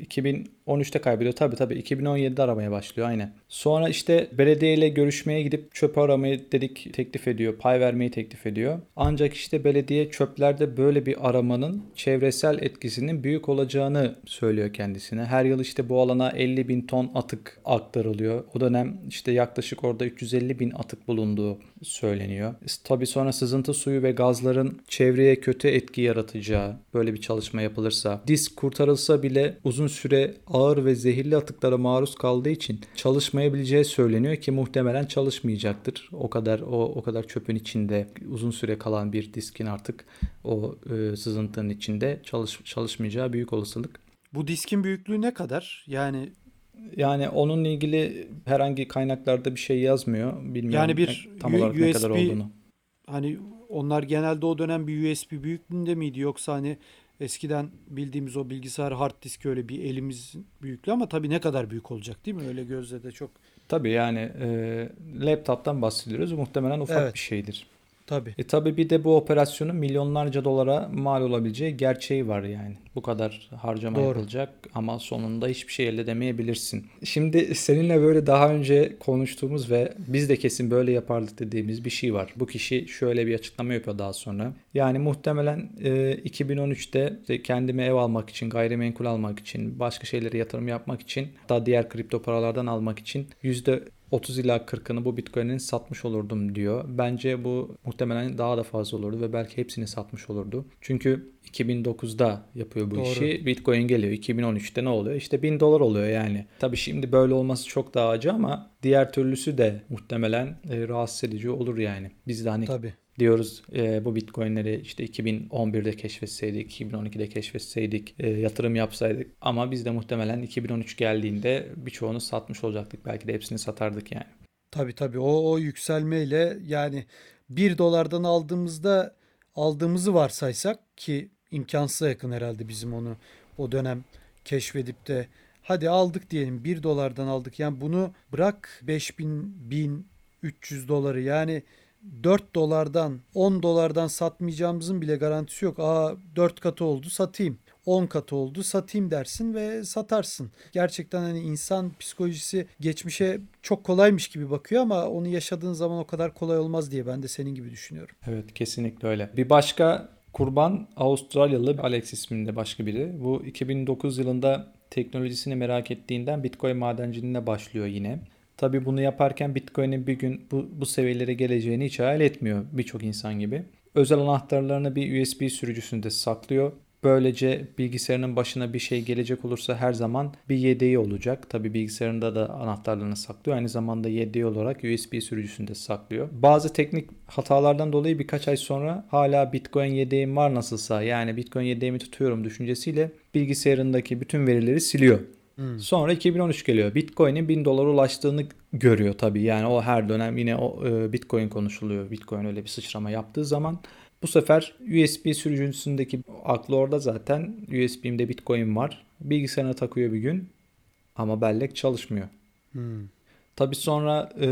2013'te kaybediyor tabii tabii 2017'de aramaya başlıyor aynen. Sonra işte belediyeyle görüşmeye gidip çöp aramayı dedik teklif ediyor pay vermeyi teklif ediyor. Ancak işte belediye çöplerde böyle bir aramanın çevresel etkisinin büyük olacağını söylüyor kendisine. Her yıl işte bu alana 50 bin ton atık aktarılıyor. O dönem işte yaklaşık orada 350 bin atık bulunduğu söyleniyor. Tabii sonra sızıntı suyu ve gazların çevreye kötü etki yaratacağı böyle bir çalışma yapılırsa, disk kurtarılsa bile uzun süre ağır ve zehirli atıklara maruz kaldığı için çalışmayabileceği söyleniyor ki muhtemelen çalışmayacaktır. O kadar o o kadar çöpün içinde uzun süre kalan bir diskin artık o e, sızıntının içinde çalış, çalışmayacağı büyük olasılık. Bu diskin büyüklüğü ne kadar? Yani yani onunla ilgili herhangi kaynaklarda bir şey yazmıyor. Bilmiyorum yani bir tam olarak USB, ne kadar olduğunu. Hani onlar genelde o dönem bir USB büyüklüğünde miydi yoksa hani eskiden bildiğimiz o bilgisayar hard disk öyle bir elimiz büyüklüğü ama tabii ne kadar büyük olacak değil mi? Öyle gözle de çok. Tabii yani e, laptoptan bahsediyoruz. Muhtemelen ufak evet. bir şeydir. Tabii. E tabii bir de bu operasyonun milyonlarca dolara mal olabileceği gerçeği var yani. Bu kadar harcama Doğru. yapılacak ama sonunda hiçbir şey elde edemeyebilirsin. Şimdi seninle böyle daha önce konuştuğumuz ve biz de kesin böyle yapardık dediğimiz bir şey var. Bu kişi şöyle bir açıklama yapıyor daha sonra. Yani muhtemelen e, 2013'te işte kendime ev almak için, gayrimenkul almak için, başka şeylere yatırım yapmak için, daha diğer kripto paralardan almak için yüzde 30 ila 40'ını bu Bitcoin'in satmış olurdum diyor. Bence bu muhtemelen daha da fazla olurdu ve belki hepsini satmış olurdu. Çünkü 2009'da yapıyor bu Doğru. işi. Bitcoin geliyor. 2013'te ne oluyor? İşte 1000 dolar oluyor yani. Tabii şimdi böyle olması çok daha acı ama diğer türlüsü de muhtemelen e, rahatsız edici olur yani. Biz de hani Tabii diyoruz e, bu bitcoinleri işte 2011'de keşfetseydik, 2012'de keşfetseydik, e, yatırım yapsaydık. Ama biz de muhtemelen 2013 geldiğinde birçoğunu satmış olacaktık. Belki de hepsini satardık yani. Tabii tabii. O, o yükselmeyle yani 1 dolardan aldığımızda aldığımızı varsaysak ki imkansıza yakın herhalde bizim onu o dönem keşfedip de hadi aldık diyelim 1 dolardan aldık. Yani bunu bırak 5000 bin 300 doları. Yani 4 dolardan 10 dolardan satmayacağımızın bile garantisi yok. Aa 4 katı oldu satayım. 10 katı oldu satayım dersin ve satarsın. Gerçekten hani insan psikolojisi geçmişe çok kolaymış gibi bakıyor ama onu yaşadığın zaman o kadar kolay olmaz diye ben de senin gibi düşünüyorum. Evet kesinlikle öyle. Bir başka kurban Avustralyalı Alex isminde başka biri. Bu 2009 yılında teknolojisini merak ettiğinden Bitcoin madenciliğine başlıyor yine. Tabi bunu yaparken Bitcoin'in bir gün bu, bu seviyelere geleceğini hiç hayal etmiyor birçok insan gibi. Özel anahtarlarını bir USB sürücüsünde saklıyor. Böylece bilgisayarının başına bir şey gelecek olursa her zaman bir yedeği olacak. Tabi bilgisayarında da anahtarlarını saklıyor. Aynı zamanda yedeği olarak USB sürücüsünde saklıyor. Bazı teknik hatalardan dolayı birkaç ay sonra hala Bitcoin yedeğim var nasılsa yani Bitcoin yedeğimi tutuyorum düşüncesiyle bilgisayarındaki bütün verileri siliyor. Hmm. Sonra 2013 geliyor. Bitcoin'in 1000 dolara ulaştığını görüyor tabii. Yani o her dönem yine o e, Bitcoin konuşuluyor. Bitcoin öyle bir sıçrama yaptığı zaman bu sefer USB sürücüsündeki aklı orada zaten USB'imde Bitcoin var. Bilgisayarına takıyor bir gün ama bellek çalışmıyor. Hmm. Tabi sonra e,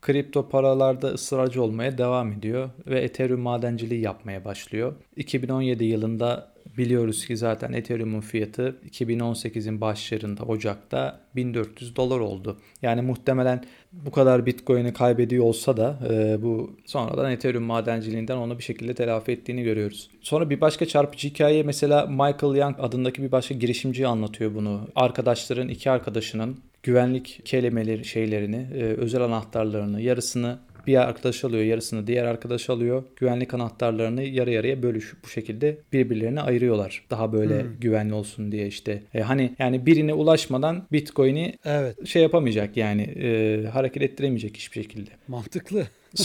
kripto paralarda ısrarcı olmaya devam ediyor ve Ethereum madenciliği yapmaya başlıyor. 2017 yılında biliyoruz ki zaten Ethereum'un fiyatı 2018'in başlarında Ocak'ta 1400 dolar oldu. Yani muhtemelen bu kadar Bitcoin'i kaybediyor olsa da e, bu sonradan Ethereum madenciliğinden onu bir şekilde telafi ettiğini görüyoruz. Sonra bir başka çarpıcı hikaye mesela Michael Young adındaki bir başka girişimci anlatıyor bunu. Arkadaşların iki arkadaşının güvenlik kelimeleri şeylerini, e, özel anahtarlarını, yarısını Bir arkadaş alıyor yarısını diğer arkadaş alıyor. Güvenlik anahtarlarını yarı yarıya bölüşüp bu şekilde birbirlerine ayırıyorlar. Daha böyle Hmm. güvenli olsun diye işte. E, hani yani birine ulaşmadan Bitcoin'i Evet. şey yapamayacak yani e, hareket ettiremeyecek hiçbir şekilde. Mantıklı.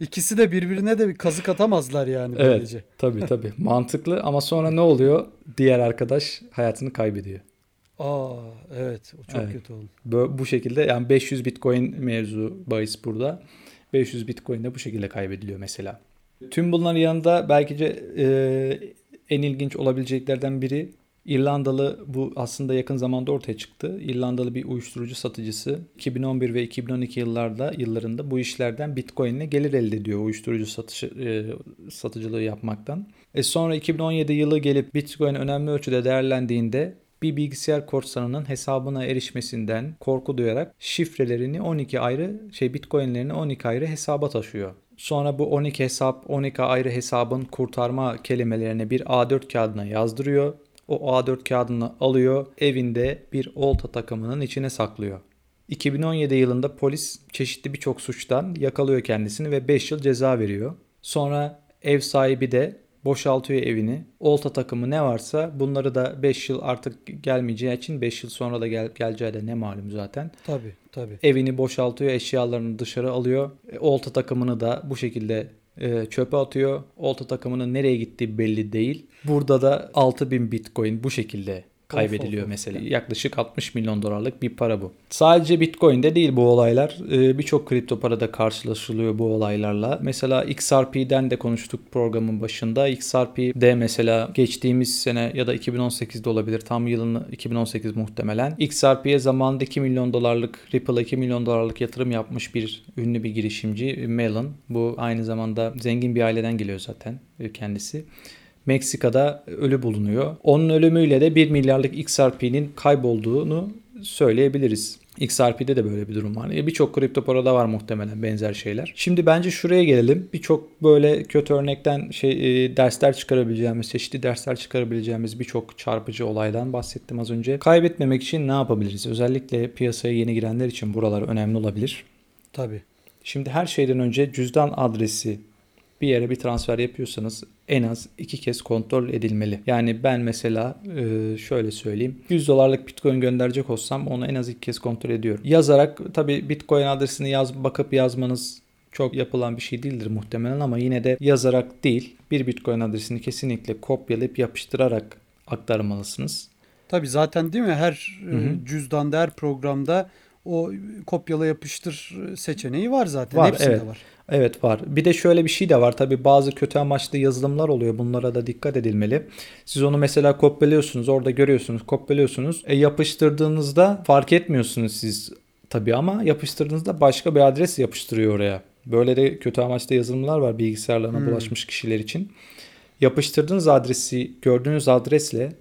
İkisi de birbirine de bir kazık atamazlar yani Evet. böylece. Tabii tabii mantıklı ama sonra ne oluyor? Diğer arkadaş hayatını kaybediyor. Aa evet o çok Evet. kötü oldu. Bö- bu şekilde yani 500 Bitcoin mevzu bahis burada. 500 Bitcoin de bu şekilde kaybediliyor mesela. Tüm bunların yanında belki de e, en ilginç olabileceklerden biri İrlandalı bu aslında yakın zamanda ortaya çıktı. İrlandalı bir uyuşturucu satıcısı 2011 ve 2012 yıllarda yıllarında bu işlerden Bitcoin ile gelir elde ediyor uyuşturucu satışı e, satıcılığı yapmaktan. E sonra 2017 yılı gelip Bitcoin önemli ölçüde değerlendiğinde bir bilgisayar korsanının hesabına erişmesinden korku duyarak şifrelerini 12 ayrı şey Bitcoin'lerini 12 ayrı hesaba taşıyor. Sonra bu 12 hesap 12 ayrı hesabın kurtarma kelimelerini bir A4 kağıdına yazdırıyor. O A4 kağıdını alıyor, evinde bir olta takımının içine saklıyor. 2017 yılında polis çeşitli birçok suçtan yakalıyor kendisini ve 5 yıl ceza veriyor. Sonra ev sahibi de boşaltıyor evini. Olta takımı ne varsa bunları da 5 yıl artık gelmeyeceği için 5 yıl sonra da gel geleceği de ne malum zaten. Tabii tabii. Evini boşaltıyor, eşyalarını dışarı alıyor. E, Olta takımını da bu şekilde e, çöpe atıyor. Olta takımının nereye gittiği belli değil. Burada da 6000 Bitcoin bu şekilde kaybediliyor of, of. mesela. Yaklaşık 60 milyon dolarlık bir para bu. Sadece Bitcoin'de değil bu olaylar. Ee, Birçok kripto parada karşılaşılıyor bu olaylarla. Mesela XRP'den de konuştuk programın başında. XRP'de mesela geçtiğimiz sene ya da 2018'de olabilir. Tam yılını 2018 muhtemelen. XRP'ye zamanında 2 milyon dolarlık Ripple'a 2 milyon dolarlık yatırım yapmış bir ünlü bir girişimci Melon. Bu aynı zamanda zengin bir aileden geliyor zaten e, kendisi. Meksika'da ölü bulunuyor. Onun ölümüyle de 1 milyarlık XRP'nin kaybolduğunu söyleyebiliriz. XRP'de de böyle bir durum var. E, Birçok kripto parada var muhtemelen benzer şeyler. Şimdi bence şuraya gelelim. Birçok böyle kötü örnekten şey e, dersler çıkarabileceğimiz, çeşitli dersler çıkarabileceğimiz birçok çarpıcı olaydan bahsettim az önce. Kaybetmemek için ne yapabiliriz? Özellikle piyasaya yeni girenler için buralar önemli olabilir. Tabii. Şimdi her şeyden önce cüzdan adresi bir yere bir transfer yapıyorsanız en az iki kez kontrol edilmeli. Yani ben mesela e, şöyle söyleyeyim. 100 dolarlık bitcoin gönderecek olsam onu en az iki kez kontrol ediyorum. Yazarak tabi bitcoin adresini yaz, bakıp yazmanız çok yapılan bir şey değildir muhtemelen ama yine de yazarak değil bir bitcoin adresini kesinlikle kopyalayıp yapıştırarak aktarmalısınız. Tabii zaten değil mi her e, Hı hı. cüzdanda her programda o kopyala yapıştır seçeneği var zaten. Var, Hepsinde evet. var. Evet var. Bir de şöyle bir şey de var. Tabii bazı kötü amaçlı yazılımlar oluyor. Bunlara da dikkat edilmeli. Siz onu mesela kopyalıyorsunuz. Orada görüyorsunuz. Kopyalıyorsunuz. E, yapıştırdığınızda fark etmiyorsunuz siz tabii ama yapıştırdığınızda başka bir adres yapıştırıyor oraya. Böyle de kötü amaçlı yazılımlar var bilgisayarlarına Hmm. bulaşmış kişiler için. Yapıştırdığınız adresi gördüğünüz adresle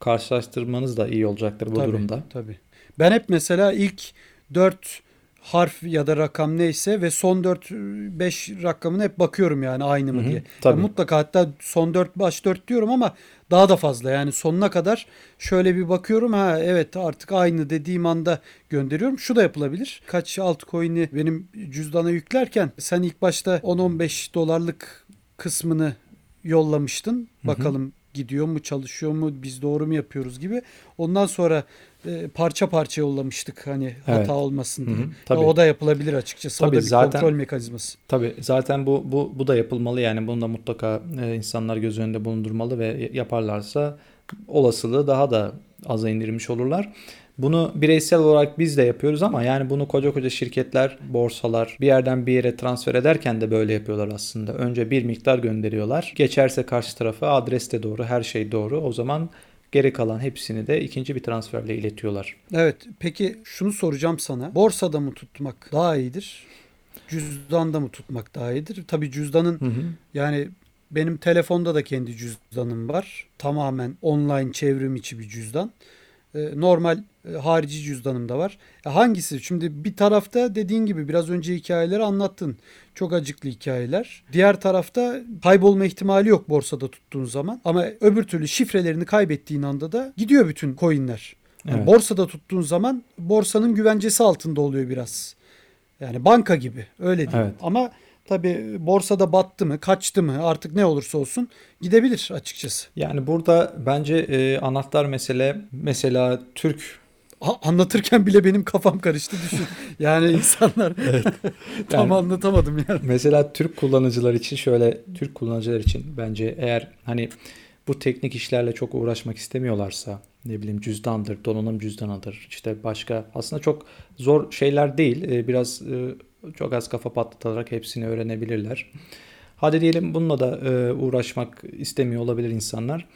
karşılaştırmanız da iyi olacaktır bu tabii, durumda. Tabii. Ben hep mesela ilk 4 harf ya da rakam neyse ve son 4-5 rakamına hep bakıyorum yani aynı mı Hı hı, diye. tabii. Ya mutlaka hatta son 4 baş 4 diyorum ama daha da fazla yani sonuna kadar şöyle bir bakıyorum ha evet artık aynı dediğim anda gönderiyorum. Şu da yapılabilir. Kaç altcoin'i benim cüzdana yüklerken sen ilk başta 10-15 dolarlık kısmını yollamıştın. hı. Bakalım gidiyor mu çalışıyor mu biz doğru mu yapıyoruz gibi. Ondan sonra parça parça yollamıştık hani Evet. hata olmasın Hı diye. hı, tabii. Ya o da yapılabilir açıkçası. Tabii o da bir zaten- kontrol mekanizması. Tabii zaten bu bu bu da yapılmalı yani bunu da mutlaka e, insanlar göz önünde bulundurmalı ve yaparlarsa olasılığı daha da aza indirmiş olurlar. Bunu bireysel olarak biz de yapıyoruz ama yani bunu koca koca şirketler, borsalar bir yerden bir yere transfer ederken de böyle yapıyorlar aslında. Önce bir miktar gönderiyorlar. Geçerse karşı tarafa adres de doğru, her şey doğru. O zaman geri kalan hepsini de ikinci bir transferle iletiyorlar. Evet. Peki şunu soracağım sana. Borsada mı tutmak daha iyidir? Cüzdanda mı tutmak daha iyidir? Tabii cüzdanın Hı hı. yani benim telefonda da kendi cüzdanım var. Tamamen online çevrim içi bir cüzdan. Ee, Normal harici cüzdanım da var. E, Hangisi? Şimdi bir tarafta dediğin gibi biraz önce hikayeleri anlattın. Çok acıklı hikayeler. Diğer tarafta kaybolma ihtimali yok borsada tuttuğun zaman. Ama öbür türlü şifrelerini kaybettiğin anda da gidiyor bütün coinler. Yani Evet. Borsada tuttuğun zaman borsanın güvencesi altında oluyor biraz. Yani banka gibi öyle değil. Evet. Ama tabii borsada battı mı, kaçtı mı artık ne olursa olsun gidebilir açıkçası. Yani burada bence e, anahtar mesele mesela Türk anlatırken bile benim kafam karıştı düşün. Yani insanlar tam Yani- anlatamadım yani. Mesela Türk kullanıcılar için şöyle Türk kullanıcılar için bence eğer hani bu teknik işlerle çok uğraşmak istemiyorlarsa ne bileyim cüzdandır, donanım cüzdanıdır işte başka aslında çok zor şeyler değil. Ee, Biraz e, çok az kafa patlatarak hepsini öğrenebilirler. Hadi diyelim bununla da e, uğraşmak istemiyor olabilir insanlar.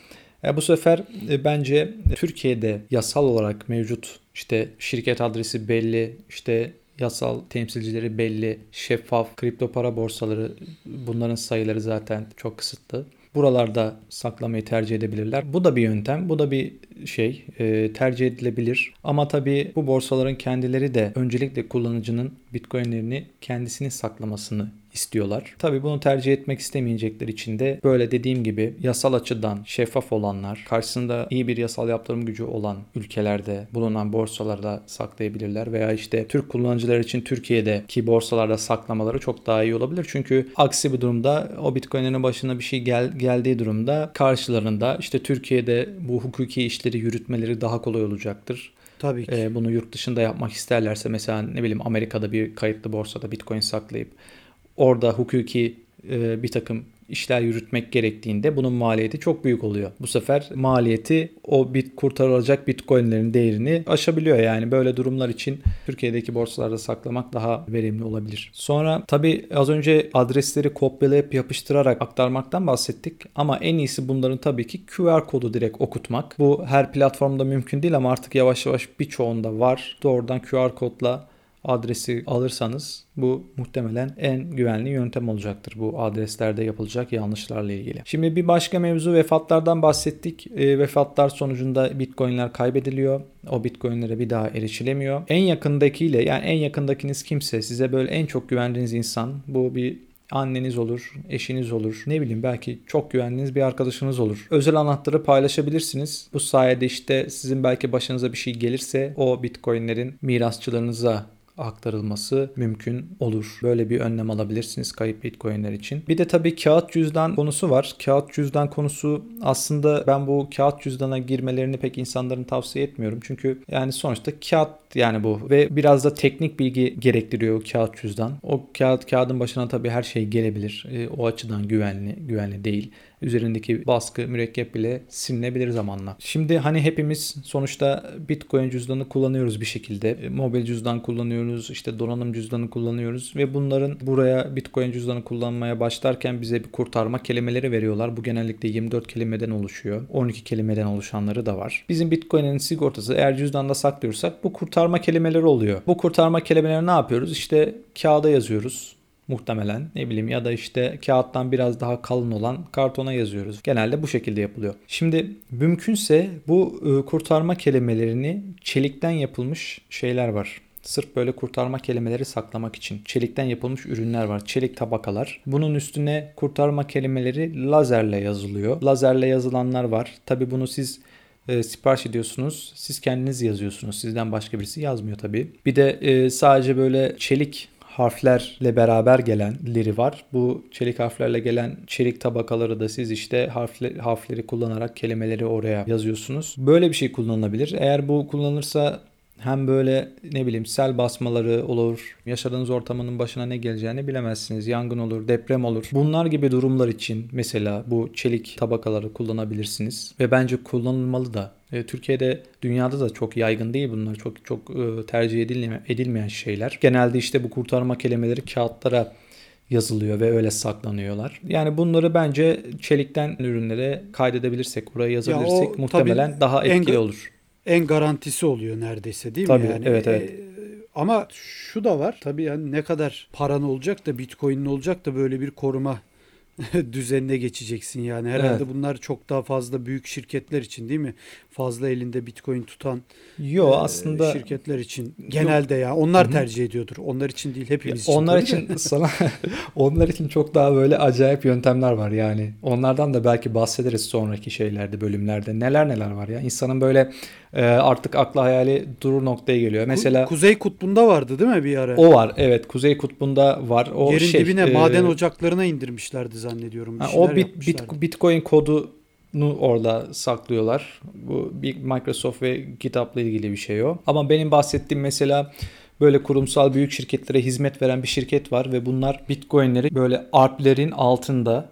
E, bu sefer e, bence Türkiye'de yasal olarak mevcut işte şirket adresi belli, işte yasal temsilcileri belli, şeffaf kripto para borsaları bunların sayıları zaten çok kısıtlı. Buralarda saklamayı tercih edebilirler. Bu da bir yöntem, bu da bir şey e, tercih edilebilir. Ama tabii bu borsaların kendileri de öncelikle kullanıcının bitcoinlerini kendisinin saklamasını istiyorlar. Tabii bunu tercih etmek istemeyecekler için de böyle dediğim gibi yasal açıdan şeffaf olanlar, karşısında iyi bir yasal yaptırım gücü olan ülkelerde bulunan borsalarda saklayabilirler veya işte Türk kullanıcılar için Türkiye'deki borsalarda saklamaları çok daha iyi olabilir. Çünkü aksi bir durumda o bitcoinlerin başına bir şey gel, geldiği durumda karşılarında işte Türkiye'de bu hukuki işleri yürütmeleri daha kolay olacaktır. Tabii ki. Ee, bunu yurt dışında yapmak isterlerse mesela ne bileyim Amerika'da bir kayıtlı borsada bitcoin saklayıp orada hukuki e, bir takım işler yürütmek gerektiğinde bunun maliyeti çok büyük oluyor. Bu sefer maliyeti o bit kurtarılacak bitcoinlerin değerini aşabiliyor. Yani böyle durumlar için Türkiye'deki borsalarda saklamak daha verimli olabilir. Sonra tabii az önce adresleri kopyalayıp yapıştırarak aktarmaktan bahsettik ama en iyisi bunların tabii ki QR kodu direkt okutmak. Bu her platformda mümkün değil ama artık yavaş yavaş birçoğunda var. Doğrudan QR kodla adresi alırsanız bu muhtemelen en güvenli yöntem olacaktır bu adreslerde yapılacak yanlışlarla ilgili. Şimdi bir başka mevzu vefatlardan bahsettik. E, vefatlar sonucunda bitcoinler kaybediliyor. O bitcoinlere bir daha erişilemiyor. En yakındakiyle yani en yakındakiniz kimse size böyle en çok güvendiğiniz insan bu bir anneniz olur, eşiniz olur, ne bileyim belki çok güvendiğiniz bir arkadaşınız olur. Özel anahtarı paylaşabilirsiniz. Bu sayede işte sizin belki başınıza bir şey gelirse o bitcoinlerin mirasçılarınıza aktarılması mümkün olur. Böyle bir önlem alabilirsiniz kayıp bitcoinler için. Bir de tabii kağıt cüzdan konusu var. Kağıt cüzdan konusu aslında ben bu kağıt cüzdana girmelerini pek insanların tavsiye etmiyorum. Çünkü yani sonuçta kağıt yani bu ve biraz da teknik bilgi gerektiriyor o kağıt cüzdan. O kağıt kağıdın başına tabii her şey gelebilir. E, o açıdan güvenli güvenli değil üzerindeki baskı mürekkep bile silinebilir zamanla. Şimdi hani hepimiz sonuçta Bitcoin cüzdanı kullanıyoruz bir şekilde. E, Mobil cüzdan kullanıyoruz, işte donanım cüzdanı kullanıyoruz ve bunların buraya Bitcoin cüzdanı kullanmaya başlarken bize bir kurtarma kelimeleri veriyorlar. Bu genellikle 24 kelimeden oluşuyor. 12 kelimeden oluşanları da var. Bizim Bitcoin'in sigortası eğer cüzdanda saklıyorsak bu kurtarma kelimeleri oluyor. Bu kurtarma kelimeleri ne yapıyoruz? İşte kağıda yazıyoruz muhtemelen ne bileyim ya da işte kağıttan biraz daha kalın olan kartona yazıyoruz. Genelde bu şekilde yapılıyor. Şimdi mümkünse bu e, kurtarma kelimelerini çelikten yapılmış şeyler var. Sırf böyle kurtarma kelimeleri saklamak için çelikten yapılmış ürünler var. Çelik tabakalar. Bunun üstüne kurtarma kelimeleri lazerle yazılıyor. Lazerle yazılanlar var. Tabi bunu siz e, sipariş ediyorsunuz. Siz kendiniz yazıyorsunuz. Sizden başka birisi yazmıyor tabii. Bir de e, sadece böyle çelik harflerle beraber gelenleri var. Bu çelik harflerle gelen çelik tabakaları da siz işte harfle, harfleri kullanarak kelimeleri oraya yazıyorsunuz. Böyle bir şey kullanılabilir. Eğer bu kullanılırsa hem böyle ne bileyim sel basmaları olur. Yaşadığınız ortamının başına ne geleceğini bilemezsiniz. Yangın olur, deprem olur. Bunlar gibi durumlar için mesela bu çelik tabakaları kullanabilirsiniz. Ve bence kullanılmalı da. E, Türkiye'de dünyada da çok yaygın değil bunlar. Çok çok e, tercih edilmeyen, edilmeyen şeyler. Genelde işte bu kurtarma kelimeleri kağıtlara yazılıyor ve öyle saklanıyorlar. Yani bunları bence çelikten ürünlere kaydedebilirsek, buraya yazabilirsek o muhtemelen daha en etkili ga- olur. En garantisi oluyor neredeyse değil Tabii, mi yani? evet, evet. E, ama şu da var. Tabii yani ne kadar paran olacak da Bitcoin'in olacak da böyle bir koruma düzenine geçeceksin yani. Herhalde Evet. bunlar çok daha fazla büyük şirketler için değil mi? Fazla elinde Bitcoin tutan Yo e, aslında şirketler için genelde ya onlar Hı hı. tercih ediyordur. Onlar için değil hepimiz için. onlar için sana onlar için çok daha böyle acayip yöntemler var yani. Onlardan da belki bahsederiz sonraki şeylerde, bölümlerde. Neler neler var ya. İnsanın böyle e, artık akla hayali durur noktaya geliyor. Mesela Kuzey Kutbu'nda vardı değil mi bir ara? o var evet Kuzey Kutbu'nda var. O Yerin şey, dibine e, maden ocaklarına indirmişlerdi zannediyorum. Bir Ha, o bit, bit, Bitcoin kodunu orada saklıyorlar. Bu bir Microsoft ve GitHub'la ilgili bir şey o. Ama benim bahsettiğim mesela böyle kurumsal büyük şirketlere hizmet veren bir şirket var ve bunlar Bitcoin'leri böyle ARP'lerin altında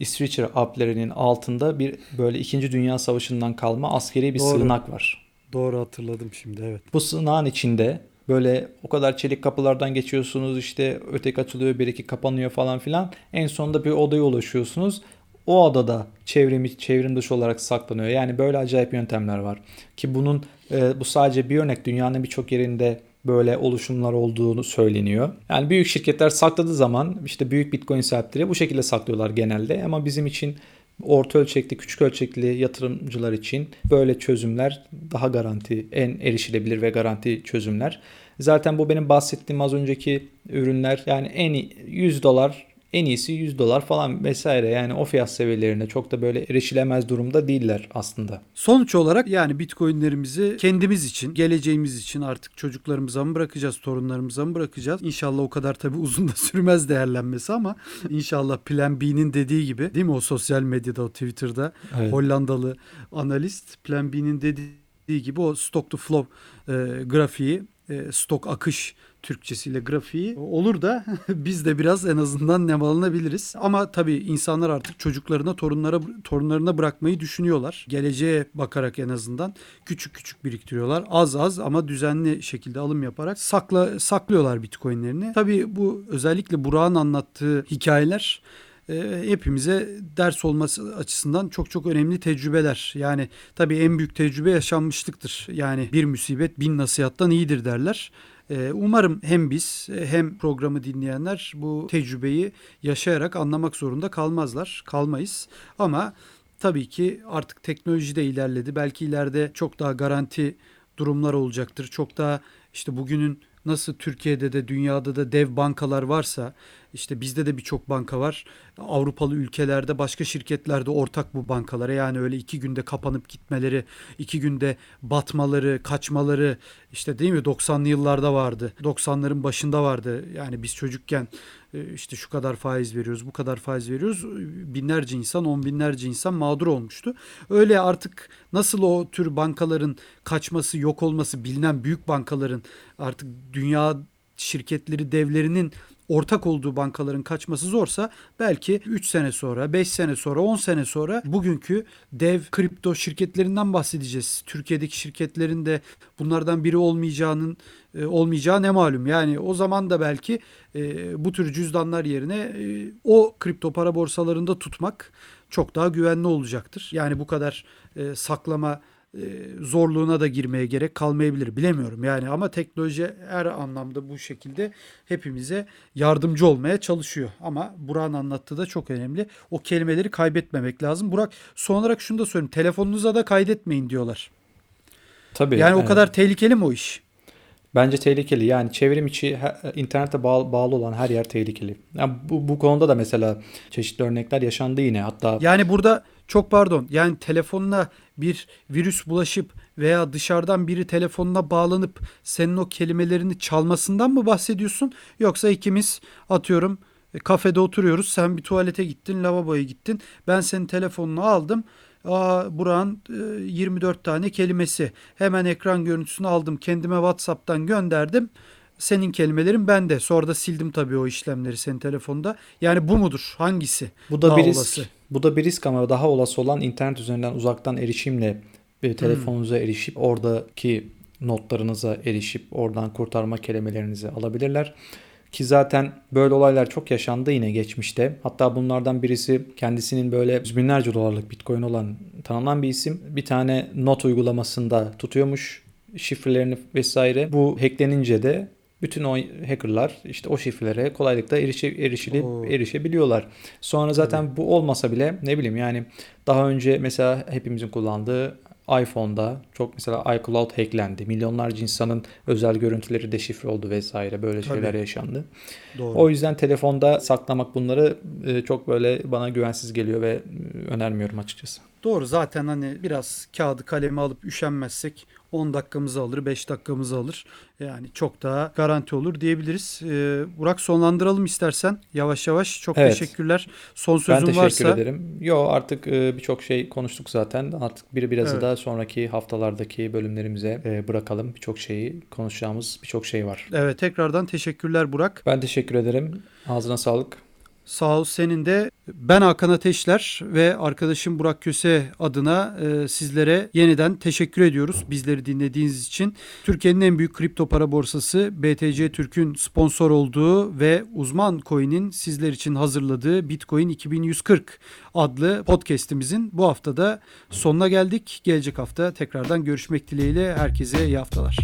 İsviçre ARP'lerinin altında bir böyle 2. Dünya Savaşı'ndan kalma askeri bir Doğru. sığınak var. Doğru hatırladım şimdi evet. Bu sığınağın içinde böyle o kadar çelik kapılardan geçiyorsunuz işte öteki açılıyor bir iki kapanıyor falan filan. En sonunda bir odaya ulaşıyorsunuz. O odada çevrim, çevrim dışı olarak saklanıyor. Yani böyle acayip yöntemler var. Ki bunun e, bu sadece bir örnek. Dünyanın birçok yerinde böyle oluşumlar olduğunu söyleniyor. Yani büyük şirketler sakladığı zaman işte büyük bitcoin sahipleri bu şekilde saklıyorlar genelde. Ama bizim için orta ölçekli, küçük ölçekli yatırımcılar için böyle çözümler daha garanti, en erişilebilir ve garanti çözümler. Zaten bu benim bahsettiğim az önceki ürünler yani en iyi 100 dolar en iyisi 100 dolar falan vesaire yani o fiyat seviyelerinde çok da böyle erişilemez durumda değiller aslında. Sonuç olarak yani bitcoinlerimizi kendimiz için, geleceğimiz için artık çocuklarımıza mı bırakacağız, torunlarımıza mı bırakacağız? İnşallah o kadar tabii uzun da sürmez değerlenmesi ama inşallah Plan B'nin dediği gibi değil mi o sosyal medyada, o Twitter'da Evet. Hollandalı analist Plan B'nin dediği gibi o stock to flow e, grafiği, e, stok akış Türkçesiyle grafiği olur da biz de biraz en azından nemalanabiliriz. Ama tabii insanlar artık çocuklarına, torunlara torunlarına bırakmayı düşünüyorlar. Geleceğe bakarak en azından küçük küçük biriktiriyorlar. Az az ama düzenli şekilde alım yaparak sakla saklıyorlar Bitcoin'lerini. Tabii bu özellikle Burak'ın anlattığı hikayeler e, hepimize ders olması açısından çok çok önemli tecrübeler. Yani tabii en büyük tecrübe yaşanmışlıktır. Yani bir musibet bin nasihattan iyidir derler. E, Umarım hem biz e, hem programı dinleyenler bu tecrübeyi yaşayarak anlamak zorunda kalmazlar. Kalmayız. Ama tabii ki artık teknoloji de ilerledi. Belki ileride çok daha garanti durumlar olacaktır. Çok daha işte bugünün nasıl Türkiye'de de dünyada da dev bankalar varsa işte bizde de birçok banka var. Avrupalı ülkelerde başka şirketlerde ortak bu bankalara yani öyle iki günde kapanıp gitmeleri, iki günde batmaları, kaçmaları işte değil mi 90'lı yıllarda vardı. 90'ların başında vardı. Yani biz çocukken işte şu kadar faiz veriyoruz, bu kadar faiz veriyoruz. Binlerce insan, on binlerce insan mağdur olmuştu. Öyle artık nasıl o tür bankaların kaçması, yok olması bilinen büyük bankaların artık dünya şirketleri, devlerinin ortak olduğu bankaların kaçması zorsa belki 3 sene sonra, 5 sene sonra, 10 sene sonra bugünkü dev kripto şirketlerinden bahsedeceğiz. Türkiye'deki şirketlerin de bunlardan biri olmayacağının e, olmayacağı ne malum. Yani o zaman da belki e, bu tür cüzdanlar yerine e, o kripto para borsalarında tutmak çok daha güvenli olacaktır. Yani bu kadar saklama zorluğuna da girmeye gerek kalmayabilir. Bilemiyorum yani ama teknoloji her anlamda bu şekilde hepimize yardımcı olmaya çalışıyor. Ama Burak'ın anlattığı da çok önemli. O kelimeleri kaybetmemek lazım. Burak son olarak şunu da söyleyeyim. Telefonunuza da kaydetmeyin diyorlar. Tabii. Yani o evet. kadar tehlikeli mi o iş? Bence tehlikeli. Yani çevrim içi internete bağlı, olan her yer tehlikeli. Yani bu, bu konuda da mesela çeşitli örnekler yaşandı yine. Hatta Yani burada çok pardon yani telefonuna bir virüs bulaşıp veya dışarıdan biri telefonuna bağlanıp senin o kelimelerini çalmasından mı bahsediyorsun? Yoksa ikimiz atıyorum e, kafede oturuyoruz sen bir tuvalete gittin lavaboya gittin ben senin telefonunu aldım. Aa, Burak'ın e, 24 tane kelimesi hemen ekran görüntüsünü aldım kendime Whatsapp'tan gönderdim. Senin kelimelerin bende. Sonra da sildim tabii o işlemleri senin telefonda. Yani bu mudur? Hangisi? bu da Daha bir risk. olası. Bu da bir risk ama daha olası olan internet üzerinden uzaktan erişimle bir telefonunuza erişip oradaki notlarınıza erişip oradan kurtarma kelimelerinizi alabilirler. Ki zaten böyle olaylar çok yaşandı yine geçmişte. Hatta bunlardan birisi kendisinin böyle yüz binlerce dolarlık bitcoin olan tanınan bir isim. Bir tane not uygulamasında tutuyormuş şifrelerini vesaire. Bu hacklenince de bütün o hackerlar işte o şifrelere kolaylıkla erişe, erişilip Oo. erişebiliyorlar. Sonra zaten bu olmasa bile ne bileyim yani daha önce mesela hepimizin kullandığı iPhone'da çok mesela iCloud hacklendi. Milyonlarca insanın özel görüntüleri deşifre oldu vesaire böyle Tabii. şeyler yaşandı. Doğru. O yüzden telefonda saklamak bunları e, çok böyle bana güvensiz geliyor ve e, önermiyorum açıkçası. Doğru zaten hani biraz kağıdı kalemi alıp üşenmezsek 10 dakikamızı alır, 5 dakikamızı alır. Yani çok daha garanti olur diyebiliriz. Ee, Burak sonlandıralım istersen yavaş yavaş. Çok Evet. teşekkürler. Son Ben sözün teşekkür varsa. ederim. Yo artık e, birçok şey konuştuk zaten. Artık biri birazı Evet. da sonraki haftalardaki bölümlerimize e, bırakalım. Birçok şeyi konuşacağımız birçok şey var. Evet tekrardan teşekkürler Burak. Ben teşekkür ederim. Ağzına sağlık. Sağ ol senin de. Ben Hakan Ateşler ve arkadaşım Burak Köse adına e, sizlere yeniden teşekkür ediyoruz bizleri dinlediğiniz için. Türkiye'nin en büyük kripto para borsası BTC Türk'ün sponsor olduğu ve uzman coin'in sizler için hazırladığı Bitcoin 2140 adlı podcast'imizin bu haftada sonuna geldik. Gelecek hafta tekrardan görüşmek dileğiyle herkese iyi haftalar.